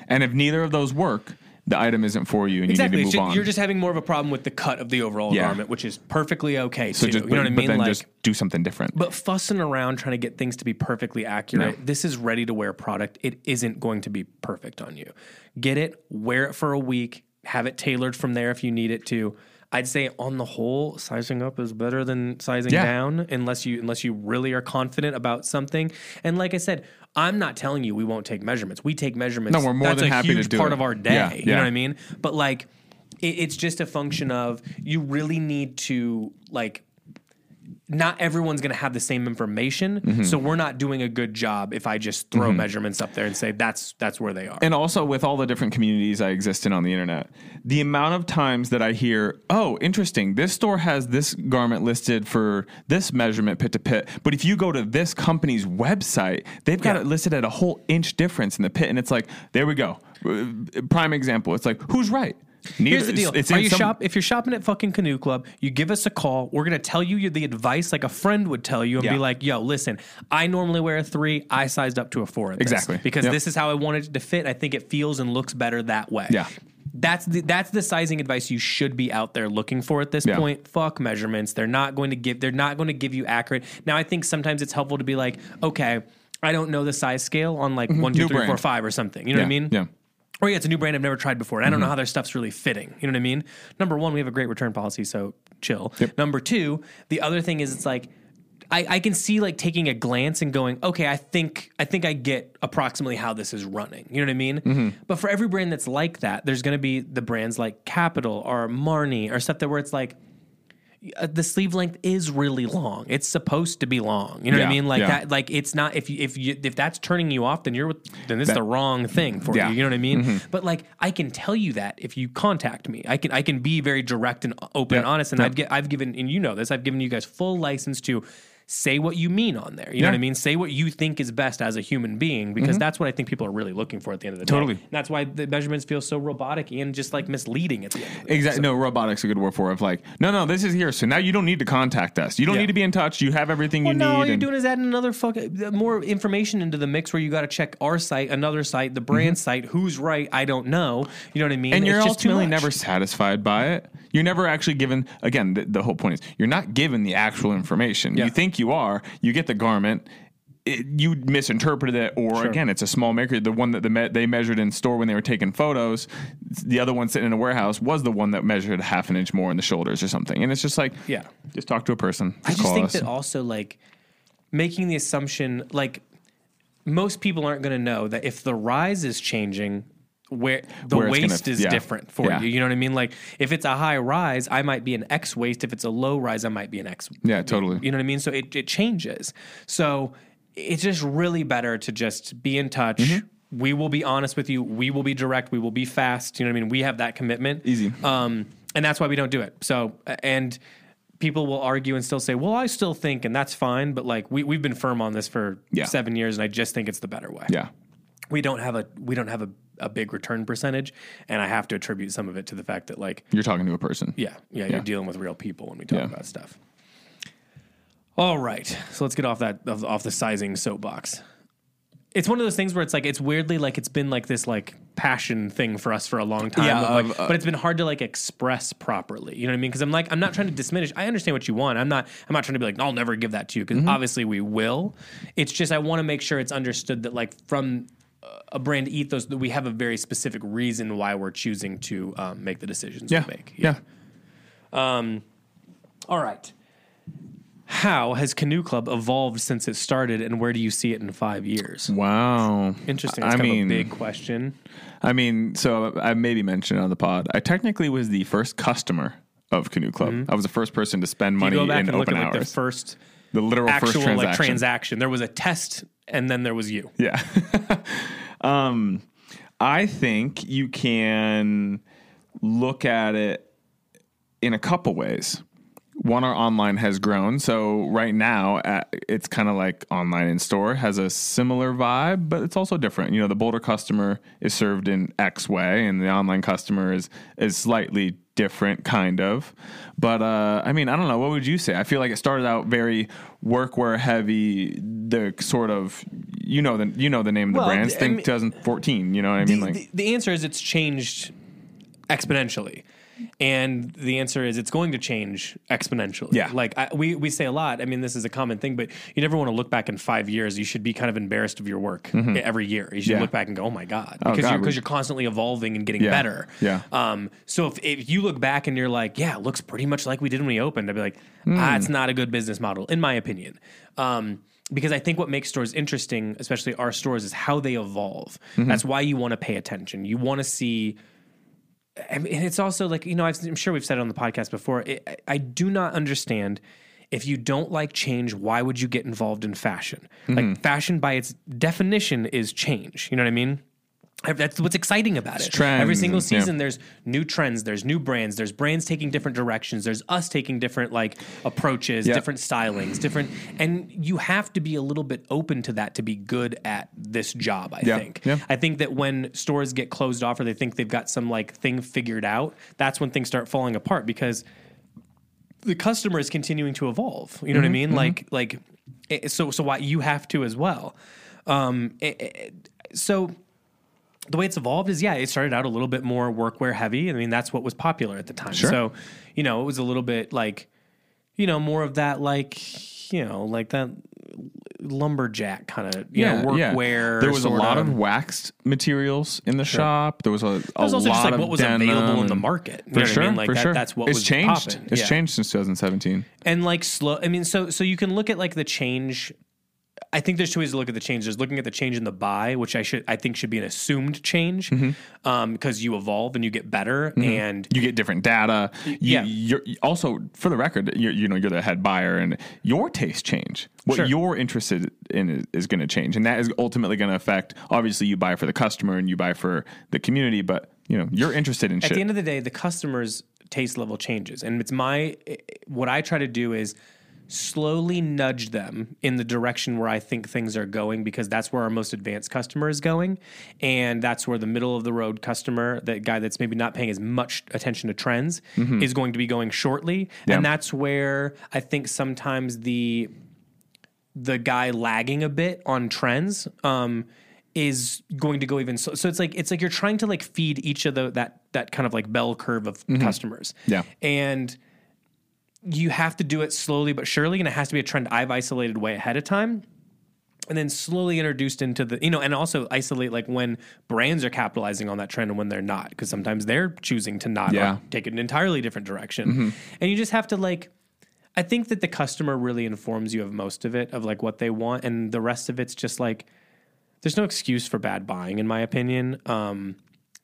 and if neither of those work, the item isn't for you, and Exactly. you need to move on. you're just having more of a problem with the cut of the overall Yeah. garment, which is perfectly okay so too. just, you know what I but mean? then Like, just do something different. but fussing around trying to get things to be perfectly accurate. No. This is ready to wear product. It isn't going to be perfect on you. Get it, wear it for a week, have it tailored from there if you need it to. I'd say on the whole, sizing up is better than sizing Yeah. down unless you unless you really are confident about something. And like I said, I'm not telling you we won't take measurements. We take measurements. No, we're more That's than a happy to huge do part it. of our day. Yeah, You know what I mean? But like it, it's just a function of you really need to like not everyone's going to have the same information Mm-hmm. so we're not doing a good job if i just throw measurements up there and say that's that's where they are and also with all the different communities I exist in on the internet, the amount of times that I hear, "Oh, interesting, this store has this garment listed for this measurement pit to pit, but if you go to this company's website, they've got Yeah. it listed at a whole inch difference in the pit." And it's like, there we go, prime example. It's like, who's right? Neither, Here's the deal. It's Are you some- shop if you're shopping at fucking Canoe Club, you give us a call. We're gonna tell you the advice like a friend would tell you and Yeah. be like, "Yo, listen, I normally wear a three. I sized up to a four. This Exactly. because Yep. this is how I wanted it to fit. I think it feels and looks better that way. Yeah. That's the that's the sizing advice you should be out there looking for at this Yeah. point. Fuck measurements. They're not going to give they're not going to give you accurate. Now I think sometimes it's helpful to be like, okay, I don't know the size scale on like mm-hmm. one, two, New three, four, five or something. You know Yeah, what I mean? yeah. Or yeah, it's a new brand I've never tried before. And I don't know mm-hmm. how their stuff's really fitting. You know what I mean? Number one, we have a great return policy, so chill. Number two, the other thing is it's like I, I can see like taking a glance and going, okay, I think I think I get approximately how this is running. You know what I mean? Mm-hmm. But for every brand that's like that, there's going to be the brands like Kapital or Marni or stuff that where it's like the sleeve length is really long. It's supposed to be long. You know what I mean? Like yeah. that. Like it's not. If you if you if that's turning you off, then you're with, then this is the wrong thing for Yeah. Mm-hmm. you. You know what I mean? But like I can tell you that if you contact me, I can I can be very direct and open and honest. And yeah. I've get, I've given and you know this. I've given you guys full license to. Say what you mean on there. You know what I mean? Say what you think is best as a human being because that's what I think people are really looking for at the end of the day. Totally. That's why the measurements feel so robotic and just like misleading at the end. The day. Exactly. No, robotics a good word for it. Of like, no, no, this is here. So now you don't need to contact us. You don't Yeah. need to be in touch. You have everything Well, you no, all you're and- doing is adding another fuck more information into the mix where you got to check our site, another site, the brand site, who's right, I don't know. You know what I mean? Mm-hmm. and you're just ultimately never satisfied by it. You're never actually given. Again, the, the whole point is you're not given the actual information. Yeah. You think you are. You get the garment. It, you misinterpreted it, or Sure. again, it's a small maker. The one that the me- they measured in store when they were taking photos, the other one sitting in a warehouse was the one that measured half an inch more in the shoulders or something. And it's just like, Yeah. just talk to a person. I just think us. that also like making the assumption like most people aren't going to know that if the rise is changing where the Where it's gonna- waist is yeah. different for Yeah. you you know what i mean like if it's a high rise i might be an x waist if it's a low rise i might be an x Yeah, totally. you know what i mean so it, it changes so it's just really better to just be in touch Mm-hmm. we will be honest with you we will be direct we will be fast you know what i mean we have that commitment Easy. um, and that's why we don't do it. So, and people will argue and still say, "Well, I still think," and that's fine. But like we we've been firm on this for Yeah. seven years, and I just think it's the better way. yeah. We don't have a we don't have a, a big return percentage, and I have to attribute some of it to the fact that like You're talking to a person. yeah yeah, Yeah. you're dealing with real people when we talk Yeah. about stuff. All right, so let's get off that off, the sizing soapbox. It's one of those things where it's like it's weirdly like it's been like this like passion thing for us for a long time, Yeah, like, uh, but it's been hard to like express properly. You know what I mean? Because I'm like I'm not trying to diminish. I understand what you want. I'm not I'm not trying to be like I'll never give that to you because Mm-hmm. obviously we will. It's just I want to make sure it's understood that like from a brand ethos that we have a very specific reason why we're choosing to um, make the decisions Yeah. we make. Yeah. yeah. Um, All right. How has Canoe Club evolved since it started, and where do you see it in five years? Wow. Interesting. I It's kind mean, of a big question. I mean, so I maybe mentioned it on the pod. I technically was the first customer of Canoe Club. I was the first person to spend Mm-hmm. Money go back in and look open at like the first the literal actual first transaction. like transaction. There was a test, and then there was you. Yeah. *laughs* um, I think you can look at it in a couple ways. One, our online has grown. So right now, uh, it's kind of like online in store has a similar vibe, but it's also different. You know, the Boulder customer is served in X way, and the online customer is is slightly different, kind of. But uh, I mean, I don't know. What would you say? I feel like it started out very workwear heavy. The sort of you know the you know the name of the Well, brands. I Think mean- 2014. You know what I The, mean? Like the, the answer is it's changed exponentially. And the answer is it's going to change exponentially. Yeah. Like I, we, we say a lot. I mean, this is a common thing, but you never want to look back in five years. You should be kind of embarrassed of your work every year. You should Mm-hmm. Yeah. look back and go, oh my God. Oh, Because God, you're, because you're constantly evolving and getting Yeah. better. Yeah. Um, so if, if you look back and you're like, yeah, it looks pretty much like we did when we opened, I'd be like, ah, Hmm. it's not a good business model, in my opinion. Um, because I think what makes stores interesting, especially our stores, is how they evolve. Mm-hmm. That's why you want to pay attention. You want to see. I and it's also like you know I've, I'm sure we've said it on the podcast before. It, I, I do not understand if you don't like change. Why would you get involved in fashion? Mm-hmm. Like fashion, by its definition, is change. You know what I mean? That's what's exciting about it. trends Every single and- yeah. season, there's new trends, there's new brands, there's brands taking different directions, there's us taking different like approaches, Yeah. different stylings, different, and you have to be a little bit open to that to be good at this job. I Yeah. think. I think that when stores get closed off or they think they've got some like thing figured out, that's when things start falling apart because the customer is continuing to evolve. You know what I mm-hmm, mean? Mm-hmm. Like like eh, so so why you have to as well. Um, it- it- so the way it's evolved is yeah, it started out a little bit more workwear heavy. I mean, that's what was popular at the time. Sure. So, you know, it was a little bit like, you know, more of that like, you know, like that lumberjack kind of, you know, workwear. There was a lot of waxed materials in the shop. There was a, a was also lot just like of what was available in the market. For sure, I mean? Like for that, sure. that's what it's was changed. popping. It's Yeah. changed since 2017. and like slow. I mean, so so you can look at like the change. I think there's two ways to look at the change. There's looking at the change in the buy, which I should I think should be an assumed change, Mm-hmm. Um, because you evolve and you get better, mm-hmm. and You get different data. You, Yeah. You're also, for the record, you're, you know, you're the head buyer, and your taste change. What Sure. you're interested in is, is going to change, and that is ultimately going to affect. Obviously, you buy for the customer and you buy for the community, but you know, you're interested in at shit. the end of the day, the customer's taste level changes, and it's my eh, what I try to do is slowly nudge them in the direction where I think things are going because that's where our most advanced customer is going and that's where the middle of the road customer that guy that's maybe not paying as much attention to trends is going to be going shortly Yeah. and that's where I think sometimes the the guy lagging a bit on trends um, is going to go even so. So it's like it's like you're trying to like feed each of the that that kind of like bell curve of customers. Mm-hmm. Yeah. and you have to do it slowly but surely, and it has to be a trend I've isolated way ahead of time. And then slowly introduced into the, you know, and also isolate like when brands are capitalizing on that trend and when they're not, because sometimes they're choosing to not Yeah. take an entirely different direction. And you just have to like, I think that the customer really informs you of most of it, of like what they want, and the rest of it's just like there's no excuse for bad buying, in my opinion. Um,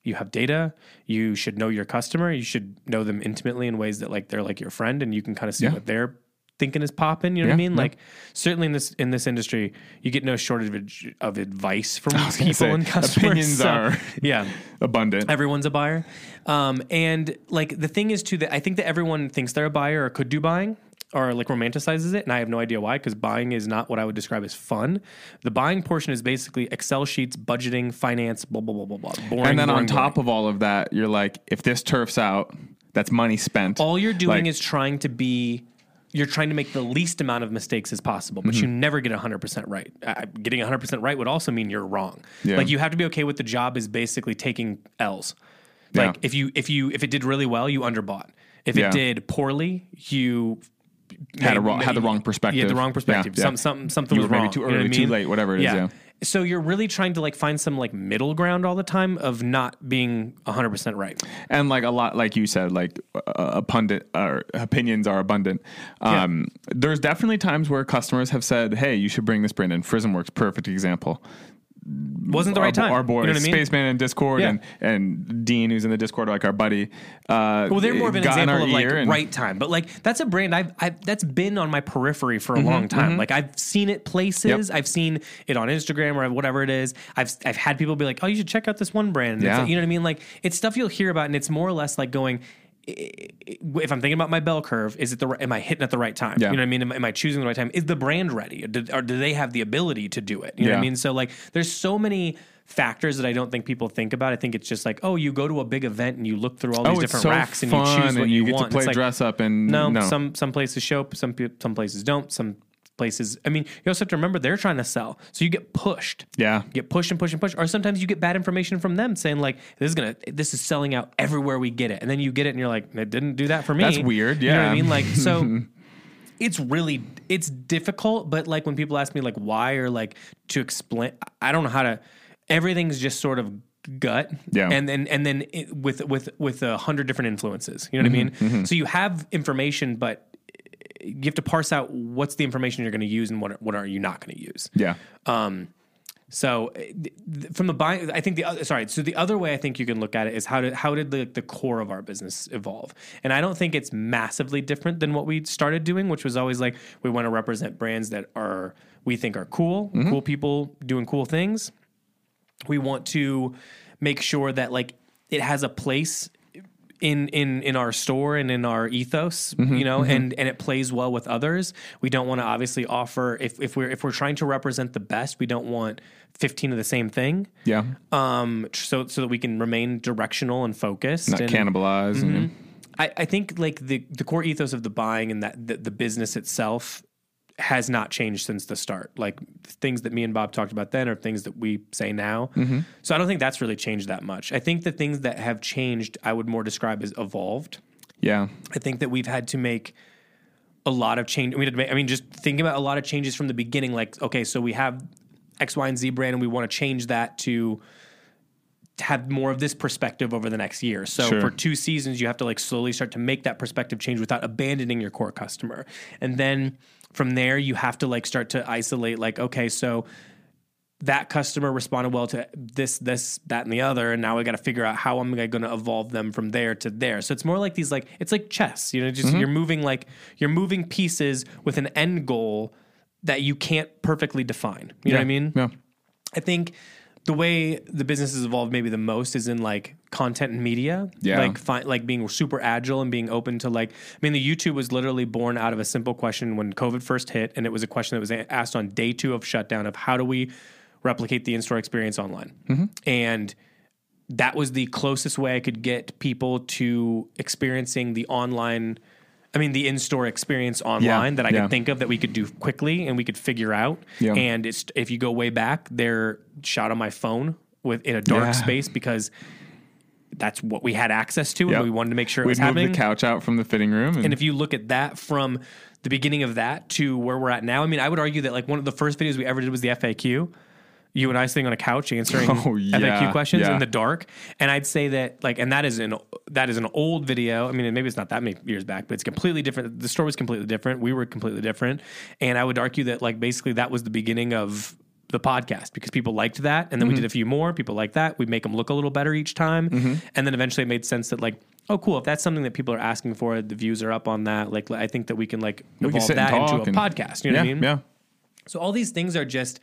you have data. You should know your customer. You should know them intimately in ways that like they're like your friend, and you can kind of see Yeah. what they're thinking is popping. You know what I mean? yeah. Like certainly in this in this industry, you get no shortage of, advice from *laughs* people say, and customers. opinions So, *laughs* are- yeah Abundant. everyone's a buyer. Um, and like the thing is too that I think that everyone thinks they're a buyer or could do buying or like romanticizes it, and I have no idea why because buying is not what I would describe as fun. The buying portion is basically Excel sheets, budgeting, finance, blah blah blah blah blah. Boring. and then on boring, top of all of that, you're like, if this turfs out, that's money spent. all you're doing Like- is trying to be you're trying to make the least amount of mistakes as possible but Mm-hmm. you never get 100% right uh, getting 100% right would also mean you're wrong Yeah. like you have to be okay with the job is basically taking l's Yeah. like if you if you if it did really well you underbought if Yeah. it did poorly you Had a wrong- had the wrong perspective. Yeah, the wrong perspective. Yeah, yeah. Some, something something You was wrong. too You know what early, too late, whatever it is, yeah. So you're really trying to like find some like middle ground all the time of not being 100% right. and like a lot like you said like uh, a pundit or opinions are abundant um, there's definitely times where customers have said hey you should bring this brand in FrizmWORKS perfect example Wasn't the right our, time. our boys you know I mean? spaceman in discord Yeah. and and dean who's in the discord like our buddy uh Well, they're more of an example of like and- right time, but like that's a brand I've, I've that's been on my periphery for a Mm-hmm, long time. Like I've seen it places, I've seen it on Instagram or whatever it is. I've I've had people be like, "Oh, you should check out this one brand." Yeah. like- you know what I mean? Like it's stuff you'll hear about, and it's more or less like going. If I'm thinking about my bell curve, is it the am I hitting at the right time? Yeah. You know what I mean? Am, am I choosing the right time? Is the brand ready, or do, or do they have the ability to do it? You know what I mean? So like, there's so many factors that I don't think people think about. I think it's just like, oh, you go to a big event and you look through all these oh, it's different so racks and you choose what and you, you get want. to play It's like, dress up and no, no, some some places show, some some places don't. Some places, I mean, you also have to remember they're trying to sell, so you get pushed. Yeah. You get pushed and pushed and pushed, or sometimes you get bad information from them saying like, "This is gonna, this is selling out everywhere we get it," and then you get it and you're like, "It didn't do that for me." That's weird, You know what yeah. I mean? Like, so *laughs* it's really it's difficult but like when people ask me like why or like to explain i don't know how to everything's just sort of gut Yeah. and then and then it, with with with a hundred different influences you know what Mm-hmm, i mean so you have information but you have to parse out what's the information you're going to use and what are, what are you not going to use yeah Um, so th- th- from the buying, I think the other, sorry. So the other way I think you can look at it is how did how did the the core of our business evolve? And I don't think it's massively different than what we started doing, which was always like we want to represent brands that are we think are cool, cool people doing cool things. We want to make sure that like it has a place in in in our store and in our ethos mm-hmm, you know mm-hmm. and and it plays well with others. We don't want to obviously offer if if we're if we're trying to represent the best we don't want 15 of the same thing. Yeah. Um so so that we can remain directional and focused not and cannibalize and, mm-hmm. I, I think like the the core ethos of the buying and that the, the business itself has not changed since the start. Like things that me and Bob talked about then are things that we say now. Mm-hmm. So I don't think that's really changed that much. I think the things that have changed, I would more describe as evolved. yeah I think that we've had to make a lot of change. We had to make, I mean, just thinking about a lot of changes from the beginning. Like, okay, so we have X, Y, and Z brand, and we want to change that to to have more of this perspective over the next year. So Sure. for two seasons, you have to like slowly start to make that perspective change without abandoning your core customer. And then from there, you have to like start to isolate. Like, okay, so that customer responded well to this, this, that, and the other, and now we got to figure out how am I going to evolve them from there to there. So it's more like these, like it's like chess. You know, just mm-hmm. you're moving like you're moving pieces with an end goal that you can't perfectly define. You know what I mean? yeah I think the way the business has evolved maybe the most is in like content and media. Yeah. Like fi- like being super agile and being open to like I mean the YouTube was literally born out of a simple question when COVID first hit and it was a question that was a- asked on day 2 of shutdown of how do we replicate the in-store experience online. Mm-hmm. And that was the closest way I could get people to experiencing the online I mean, the in-store experience online that I yeah. could think of that we could do quickly and we could figure out. Yeah. And it's if you go way back, they're shot on my phone with in a dark Yeah. space because that's what we had access to, Yep. and we wanted to make sure it We'd was happening. the couch out from the fitting room, and, And if you look at that from the beginning of that to where we're at now, I mean, I would argue that like one of the first videos we ever did was the FAQ. You and I sitting on a couch answering *laughs* Oh, yeah, FAQ questions yeah. in the dark, and I'd say that like, and that is an that is an old video. I mean, maybe it's not that many years back, but it's completely different. The story was completely different. We were completely different, and I would argue that like basically that was the beginning of the podcast because people liked that, and then Mm-hmm. we did a few more. People like that. We make them look a little better each time, Mm-hmm. and then eventually it made sense that like. Oh, cool! If that's something that people are asking for, the views are up on that. Like, I think that we can like we can evolve that into a podcast. You know yeah, what I mean? yeah. So all these things are just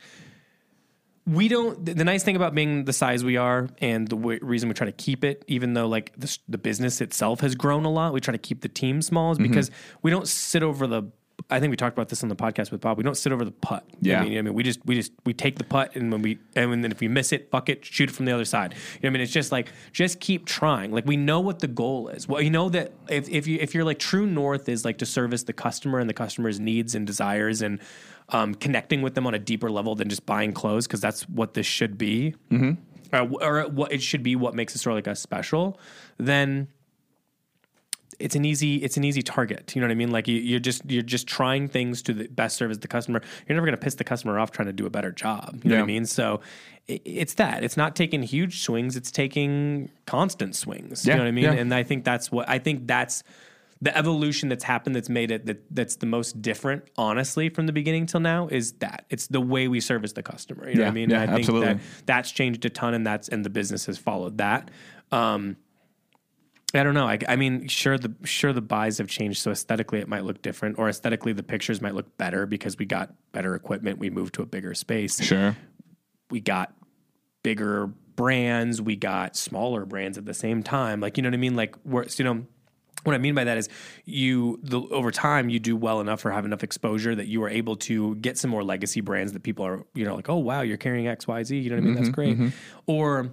we don't. The the nice thing about being the size we are, and the w- reason we try to keep it, even though like the, the business itself has grown a lot, we try to keep the team small, is Mm-hmm. because we don't sit over the. I think we talked about this on the podcast with Bob. We don't sit over the putt. Yeah. I mean, I mean, we just we just we take the putt, and when we and then if we miss it, fuck it, shoot it from the other side. You know, what I mean, it's just like just keep trying. Like we know what the goal is. Well, you know that if if you if you're like true north is like to service the customer and the customer's needs and desires and um, connecting with them on a deeper level than just buying clothes because that's what this should be, mm-hmm. or, or what it should be. What makes a store like us special? Then it's an easy it's an easy target. You know what I mean? Like you, you're just you're just trying things to the best service the customer. You're never going to piss the customer off trying to do a better job. You know what I mean? So i it's that. It's not taking huge swings. It's taking constant swings. Yeah, You know what I mean? yeah. And I think that's what I think that's the evolution that's happened that's made it that that's the most different honestly from the beginning till now is that it's the way we service the customer you know Yeah, what i mean yeah, i think absolutely. that that's changed a ton and that's and the business has followed that um I don't know. I, I mean, sure the sure the buys have changed, so aesthetically it might look different, or aesthetically the pictures might look better because we got better equipment. We moved to a bigger space. Sure. We got bigger brands. We got smaller brands at the same time. Like you know what I mean? Like we're you know. What I mean by that is, you the, over time you do well enough or have enough exposure that you are able to get some more legacy brands that people are you know like oh wow you're carrying X Y Z you know what I mean? That's mm-hmm, great. Mm-hmm. or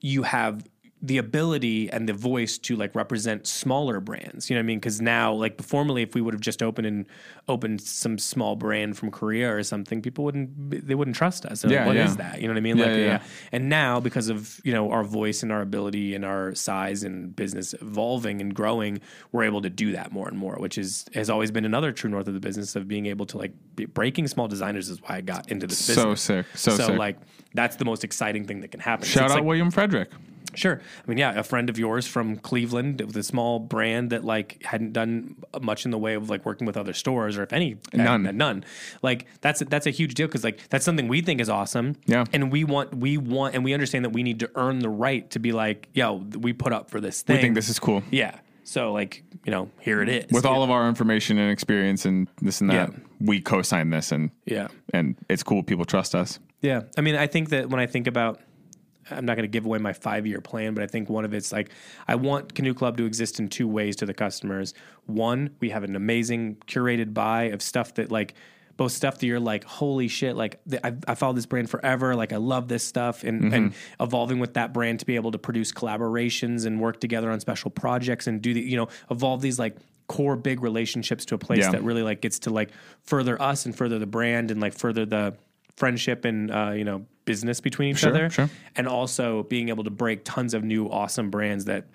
you have the ability and the voice to like represent smaller brands. You know what I mean? Because now, like formerly, if we would have just opened and opened some small brand from Korea or something, people wouldn't they wouldn't trust us. They're like, Yeah, what is that? You know what I mean? Yeah, like yeah, yeah. And now, because of you know our voice and our ability and our size and business evolving and growing, we're able to do that more and more, which is has always been another true north of the business of being able to like be, breaking small designers is why I got into this So business. sick. So, so sick. like that's the most exciting thing that can happen. Shout out like- William Frederick. Sure. I mean, yeah, a friend of yours from Cleveland with a small brand that like hadn't done much in the way of like working with other stores or if any None. had- none. Like that's that's a huge deal because like that's something we think is awesome. Yeah. And we want we want and we understand that we need to earn the right to be like, yo, we put up for this thing. We think this is cool. Yeah. So like, you know, here it is. With all of our information and experience and this and that, Yeah. we co-sign this and Yeah. and it's cool. People trust us. Yeah. I mean, I think that when I think about, I'm not going to give away my five year plan, but I think one of it's like, I want Canoe Club to exist in two ways to the customers. One, we have an amazing curated buy of stuff that, like, both stuff that you're like, holy shit, like, I've, I followed this brand forever. Like, I love this stuff. And, mm-hmm. and evolving with that brand to be able to produce collaborations and work together on special projects and do the, you know, evolve these, like, core big relationships to a place Yeah. that really like gets to like further us and further the brand and like further the friendship and uh, you know business between each Sure, other sure. and also being able to break tons of new awesome brands that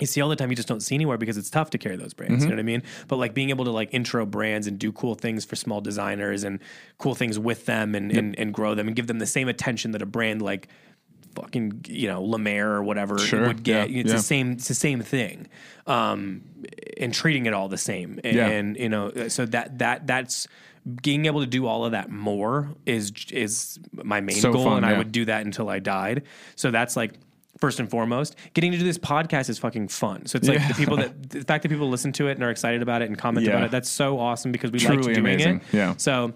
you see all the time you just don't see anywhere because it's tough to carry those brands you know what i mean but like being able to like intro brands and do cool things for small designers and cool things with them and, and, and grow them and give them the same attention that a brand like fucking you know Lemaire or whatever Sure, would get yeah, it's yeah. the same it's the same thing um and treating it all the same and, Yeah. and you know so that that that's being able to do all of that more is is my main So goal fun, and I would do that until I died so that's like first and foremost getting to do this podcast is fucking fun so it's like Yeah. the people that *laughs* the fact that people listen to it and are excited about it and comment Yeah. about it that's so awesome because we like doing amazing, it yeah. so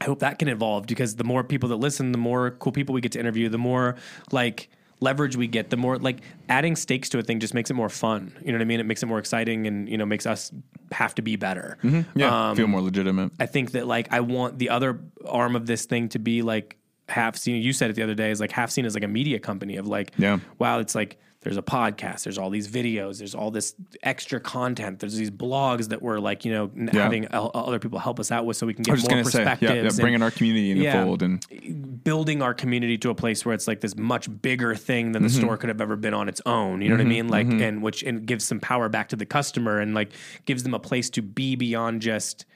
I hope that can evolve because the more people that listen, the more cool people we get to interview, the more like leverage we get, the more like adding stakes to a thing just makes it more fun. You know what I mean? It makes it more exciting and, you know, makes us have to be better. Yeah. Um, feel more legitimate. I think that like I want the other arm of this thing to be like half seen. You said it the other day is like half seen as like a media company of like, Yeah. wow, it's like there's a podcast, there's all these videos, there's all this extra content, there's these blogs that we're like, you know, Yeah. having o- other people help us out with so we can get more say, yeah, perspectives. yeah, and- bringing our community in the fold, and building our community to a place where it's like this much bigger thing than the Mm-hmm. store could have ever been on its own. You know what I mean? Like, and which and gives some power back to the customer and like gives them a place to be beyond just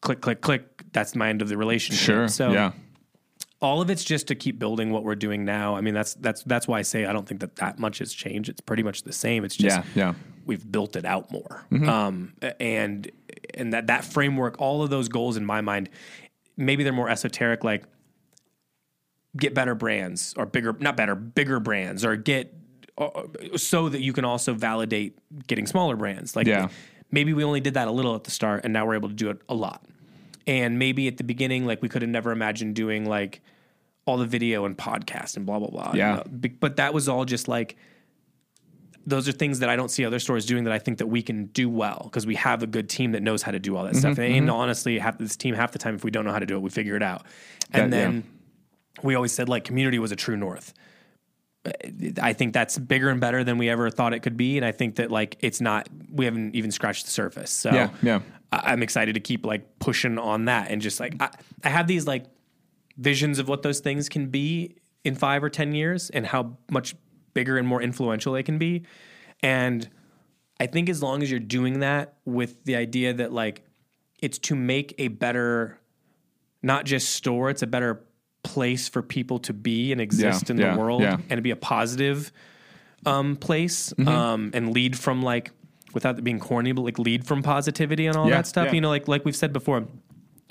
click, click, click. That's my end of the relationship. sure, So yeah, all of it's just to keep building what we're doing now. I mean, that's that's that's why I say I don't think that that much has changed. It's pretty much the same. It's just yeah, yeah. we've built it out more. Mm-hmm. Um, and and that that framework, all of those goals in my mind, maybe they're more esoteric, like get better brands or bigger, not better, bigger brands, or get uh, so that you can also validate getting smaller brands. Like Yeah. maybe we only did that a little at the start, and now we're able to do it a lot. And maybe at the beginning, like we could have never imagined doing like all the video and podcast and blah blah blah. Yeah. You know, but that was all just like those are things that I don't see other stores doing that I think that we can do well because we have a good team that knows how to do all that stuff. Mm-hmm, And honestly, half this team, half the time, if we don't know how to do it, we figure it out. And That- yeah. then we always said like community was a true north. I think that's bigger and better than we ever thought it could be, and I think that like it's not. We haven't even scratched the surface. So Yeah, yeah. I- I'm excited to keep like pushing on that and just like I, I have these like visions of what those things can be in five or ten years and how much bigger and more influential they can be. And I think as long as you're doing that with the idea that like it's to make a better not just store, it's a better place for people to be and exist Yeah, in yeah, the world yeah. and to be a positive um, place Mm-hmm. um, and lead from like without it being corny, but like lead from positivity and all that stuff. You know, like like we've said before.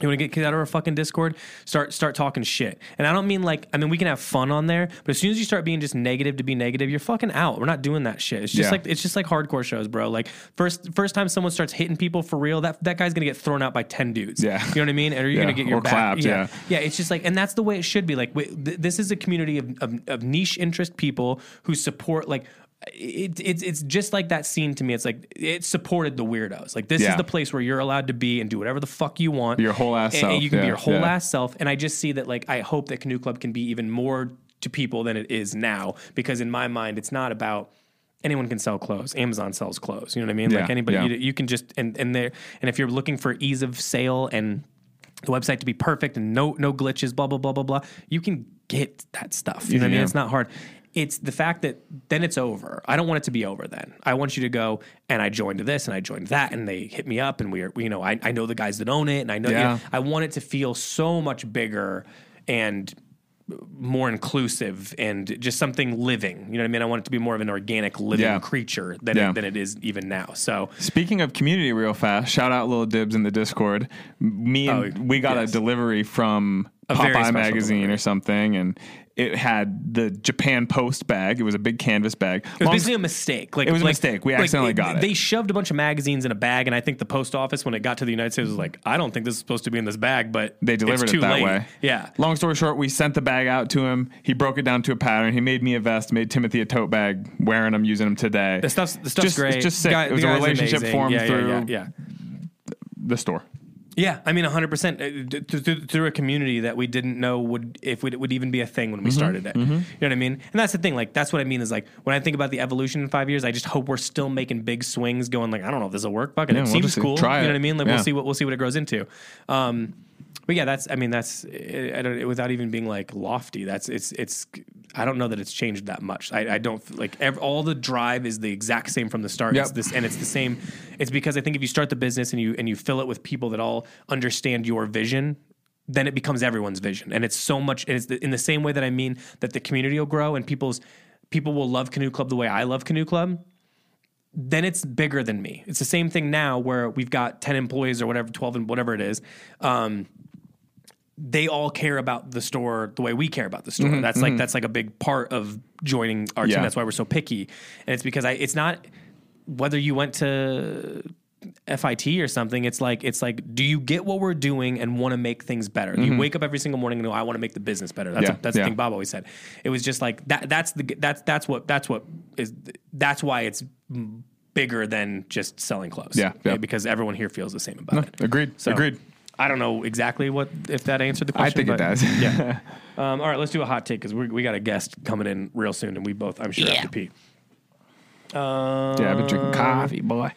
You want to get kicked out of our fucking Discord? Start start talking shit. And I don't mean like I mean we can have fun on there, but as soon as you start being just negative to be negative, you're fucking out. We're not doing that shit. It's just Yeah. like it's just like hardcore shows, bro. Like first first time someone starts hitting people for real, that that guy's gonna get thrown out by ten dudes. Yeah. you know what I mean? And are you Yeah, gonna get your or back? clapped, yeah. yeah, it's just like, and that's the way it should be. Like, wi- th- this is a community of, of, of niche interest people who support. Like, it, it's it's just like that scene to me. It's like it supported the weirdos. Like, this Yeah. is the place where you're allowed to be and do whatever the fuck you want. Your whole ass and, self, And you can be your whole yeah. ass self. And I just see that. Like, I hope that Canoe Club can be even more to people than it is now. Because in my mind, it's not about. Anyone can sell clothes. Amazon sells clothes. You know what I mean? Yeah, like anybody, yeah. you, you can just and and there. And if you're looking for ease of sale and the website to be perfect and no no glitches, blah blah blah blah blah. You can get that stuff. You know what I mean? It's not hard. It's the fact that then it's over. I don't want it to be over then. I want you to go and I joined this and I joined that and they hit me up and we are you know I, I know the guys that own it and I know, you know I want it to feel so much bigger and more inclusive and just something living. You know what I mean? I want it to be more of an organic living Yeah. creature than Yeah. it, than it is even now. So Speaking of community, real fast, shout out Little Dibs in the Discord. Me and Oh, we got yes. a delivery from A Popeye magazine delivery. or something, and it had the Japan Post bag. It was a big canvas bag. It was Long- basically a mistake. Like It was a mistake. We like, accidentally got it. They shoved a bunch of magazines in a bag, and I think the post office, when it got to the United States, was like, "I don't think this is supposed to be in this bag," but they delivered it that late. way. Yeah, Long story short, we sent the bag out to him. He broke it down to a pattern. He made me a vest, made Timothy a tote bag, wearing them, using them today. the stuff's the stuff's Just- great. it's just sick. Guy- It was a relationship amazing. formed yeah, through- Yeah, yeah, the store. Yeah. I mean, hundred percent uh, through through a community that we didn't know would if it would even be a thing when we Mm-hmm. started it. You know what I mean? And that's the thing. Like that's what I mean is like when I think about the evolution in five years, I just hope we're still making big swings. Going like I don't know if this will work, but Yeah, it we'll seems cool. You know what I mean? Like Yeah. we'll see what we'll see what it grows into. Um, but yeah, that's I mean that's I don't without even being like lofty. That's it's it's I don't know that it's changed that much. I, I don't like ev- all the drive is the exact same from the start. It's this and it's the same. It's because I think if you start the business and you and you fill it with people that all understand your vision. Then it becomes everyone's vision, and it's so much. It's the, in the same way that I mean that the community will grow, and people's people will love Canoe Club the way I love Canoe Club then it's bigger than me. It's the same thing now where we've got 10 employees or whatever, 12 and whatever it is. Um, they all care about the store the way we care about the store. Mm-hmm, that's like mm-hmm. that's like a big part of joining our Yeah. team. That's why we're so picky. And it's because I it's not whether you went to FIT or something, it's like it's like, do you get what we're doing and want to make things better? You mm-hmm. wake up every single morning and go, I want to make the business better. That's Yeah, that's yeah. the thing Bob always said. It was just like that. That's the that's that's what that's what is that's why it's bigger than just selling clothes. Yeah, yeah. because everyone here feels the same about it. Agreed. So- Agreed. I don't know exactly what if that answered the question. I question. think it does. yeah. *laughs* Um, all right, let's do a hot take because we got a guest coming in real soon, and we both, I'm sure, have to pee. Um, yeah, I've been drinking coffee, boy.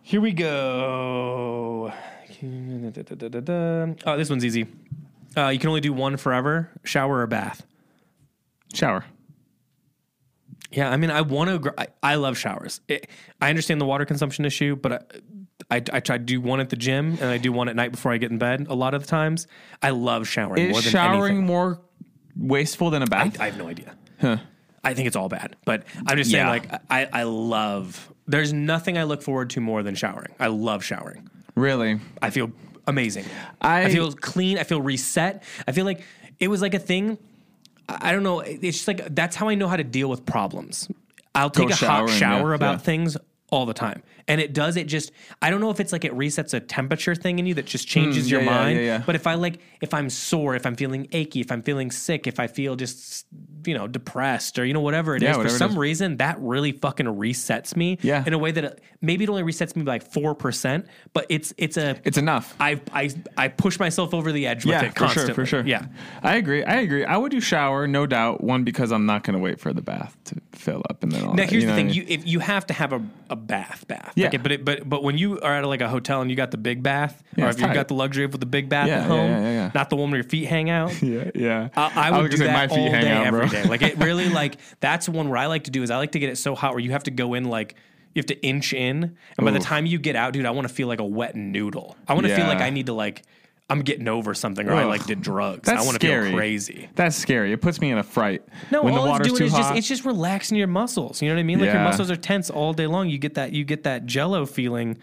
Here we go. Oh, this one's easy. Uh, you can only do one forever: shower or bath. Shower. Yeah, I mean, I want to. I, I love showers. It, I understand the water consumption issue, but I, I, I try to do one at the gym and I do one at night before I get in bed. A lot of the times, I love showering Is more than showering anything. more wasteful than a bath? I have no idea. I think it's all bad, but I'm just saying, Yeah. like, I, I love. There's nothing I look forward to more than showering. I love showering. really? I feel amazing. I- I, feel clean. I feel reset. I feel like it was like a thing. I I don't know. It's just like that's how I know how to deal with problems. I'll take a hot shower yeah, about yeah. things all the time. And it does it just I don't know if it's like it resets a temperature thing in you that just changes Mm, your yeah, mind. yeah. But if I like if I'm sore, if I'm feeling achy, if I'm feeling sick, if I feel just you know depressed or you know whatever it is, for whatever it some is. reason that really fucking resets me Yeah. in a way that it, maybe it only resets me by like 4%, but it's it's a It's enough. I I I push myself over the edge with yeah, it for constantly. sure, for sure. Yeah. I agree. I agree. I would do shower, no doubt. One because I'm not going to wait for the bath to fill up, and then all Now that, here's know the what I thing: mean? you if you have to have a, a bath, bath. Yeah. Like it- but it, but but when you are at like a hotel and you got the big bath, Yeah, or if you've tight. got the luxury of the big bath Yeah, at home, yeah, yeah, yeah. not the one where your feet hang out. *laughs* yeah, yeah. I, I was would do say, that my feet all hang day, out, every bro. day. Like it *laughs* really, like that's one where I like to do is I like to get it so hot where you have to go in like you have to inch in, and by the time you get out, dude, I want to feel like a wet noodle. I want to feel like I need to like I'm getting over something or I Ugh. like did drugs. That's I want to scary. feel crazy. That's scary. It puts me in a fright. No, when all the it's doing too is hot. just it's just relaxing your muscles. You know what I mean? Like your Yeah. muscles are tense all day long. You get that you get that jello feeling.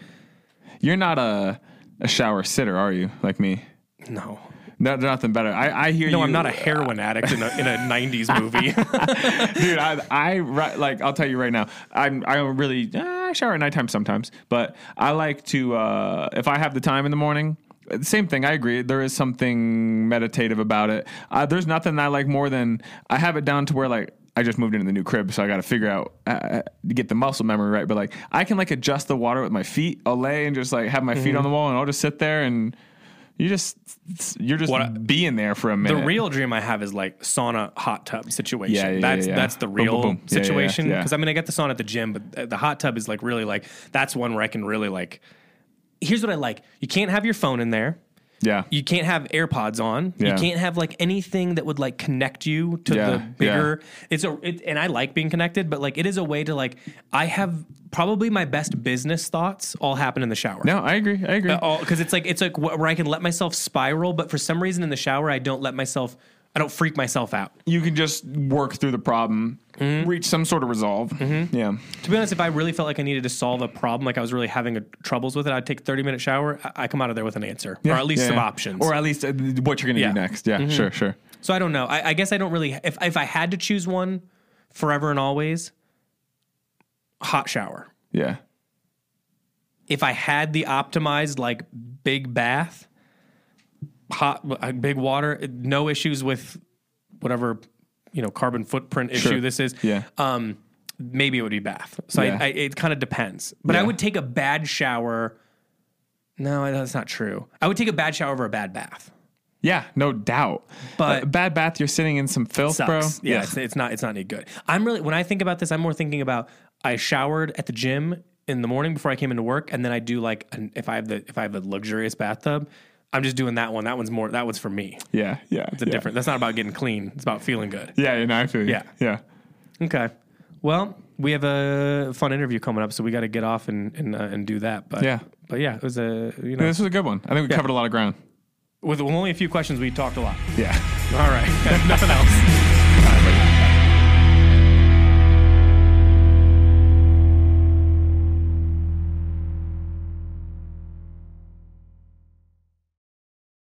You're not a a shower sitter, are you? Like me. No. No, there's nothing better. I, I hear you. No. I'm not a heroin addict in a, in a *laughs* 90s movie. *laughs* dude. I, I ri- like. I'll tell you right now. I'm. I don't really. Uh, I shower at nighttime sometimes, but I like to. Uh, if I have the time in the morning. Uh, Same thing. I agree. There is something meditative about it. Uh, there's nothing I like more than I have it down to where like I just moved into the new crib, so I got to figure out uh, to get the muscle memory right. But like I can like adjust the water with my feet, I'll lay and just like have my feet on the wall, and I'll just sit there and you just you're just What I- being there for a minute. the real dream I have is like sauna hot tub situation. Yeah, yeah, that's yeah, yeah. that's the Boom, real boom, boom. Yeah, yeah, situation. yeah. Because I mean, I get the sauna at the gym, but uh, the hot tub is like really like that's one where I can really like. Here's what I like: you can't have your phone in there. yeah, You can't have AirPods on. Yeah. You can't have like anything that would like connect you to Yeah, the bigger. Yeah. It's a it, and I like being connected, but like it is a way to like I have probably my best business thoughts all happen in the shower. no, I agree. I agree. Uh, because it's like it's like wh- where I can let myself spiral, but for some reason in the shower I don't let myself. I don't freak myself out. you can just work through the problem, Mm-hmm. reach some sort of resolve. Yeah. To be honest, if I really felt like I needed to solve a problem, like I was really having a, troubles with it, I'd take a thirty minute shower. I, I come out of there with an answer, or at least Yeah, some yeah. options. Or at least uh, what you're going to Yeah. Mm-hmm. do next. Yeah, sure, sure. So I don't know. I, I guess I don't really. If if I had to choose one, forever and always, hot shower. Yeah. If I had the optimized like big bath, hot uh, big water, no issues with whatever you know carbon footprint issue Sure. this is. Yeah. Um, maybe it would be bath. So Yeah. I, I, it kind of depends. But I would take a bad shower. No, that's not true. I would take a bad shower over a bad bath. Yeah, no doubt. But- Uh, bad bath, you're sitting in some filth, sucks. bro. Yeah, It's, it's not. It's not any good. I'm really when I think about this, I'm more thinking about I showered at the gym in the morning before I came into work, and then I do like an, if I have the if I have a luxurious bathtub, I'm just doing that one. That one's more. That one's for me. Yeah, yeah. It's a different. That's not about getting clean. It's about feeling good. Yeah, you know, I feel you. Yeah. Yeah. Okay. Well, we have a fun interview coming up, so we got to get off and and, uh, and do that. But Yeah. but yeah, it was a you know This was a good one. I think we covered a lot of ground. with only a few questions, we talked a lot. Yeah. All right, *laughs* nothing else. All right, buddy.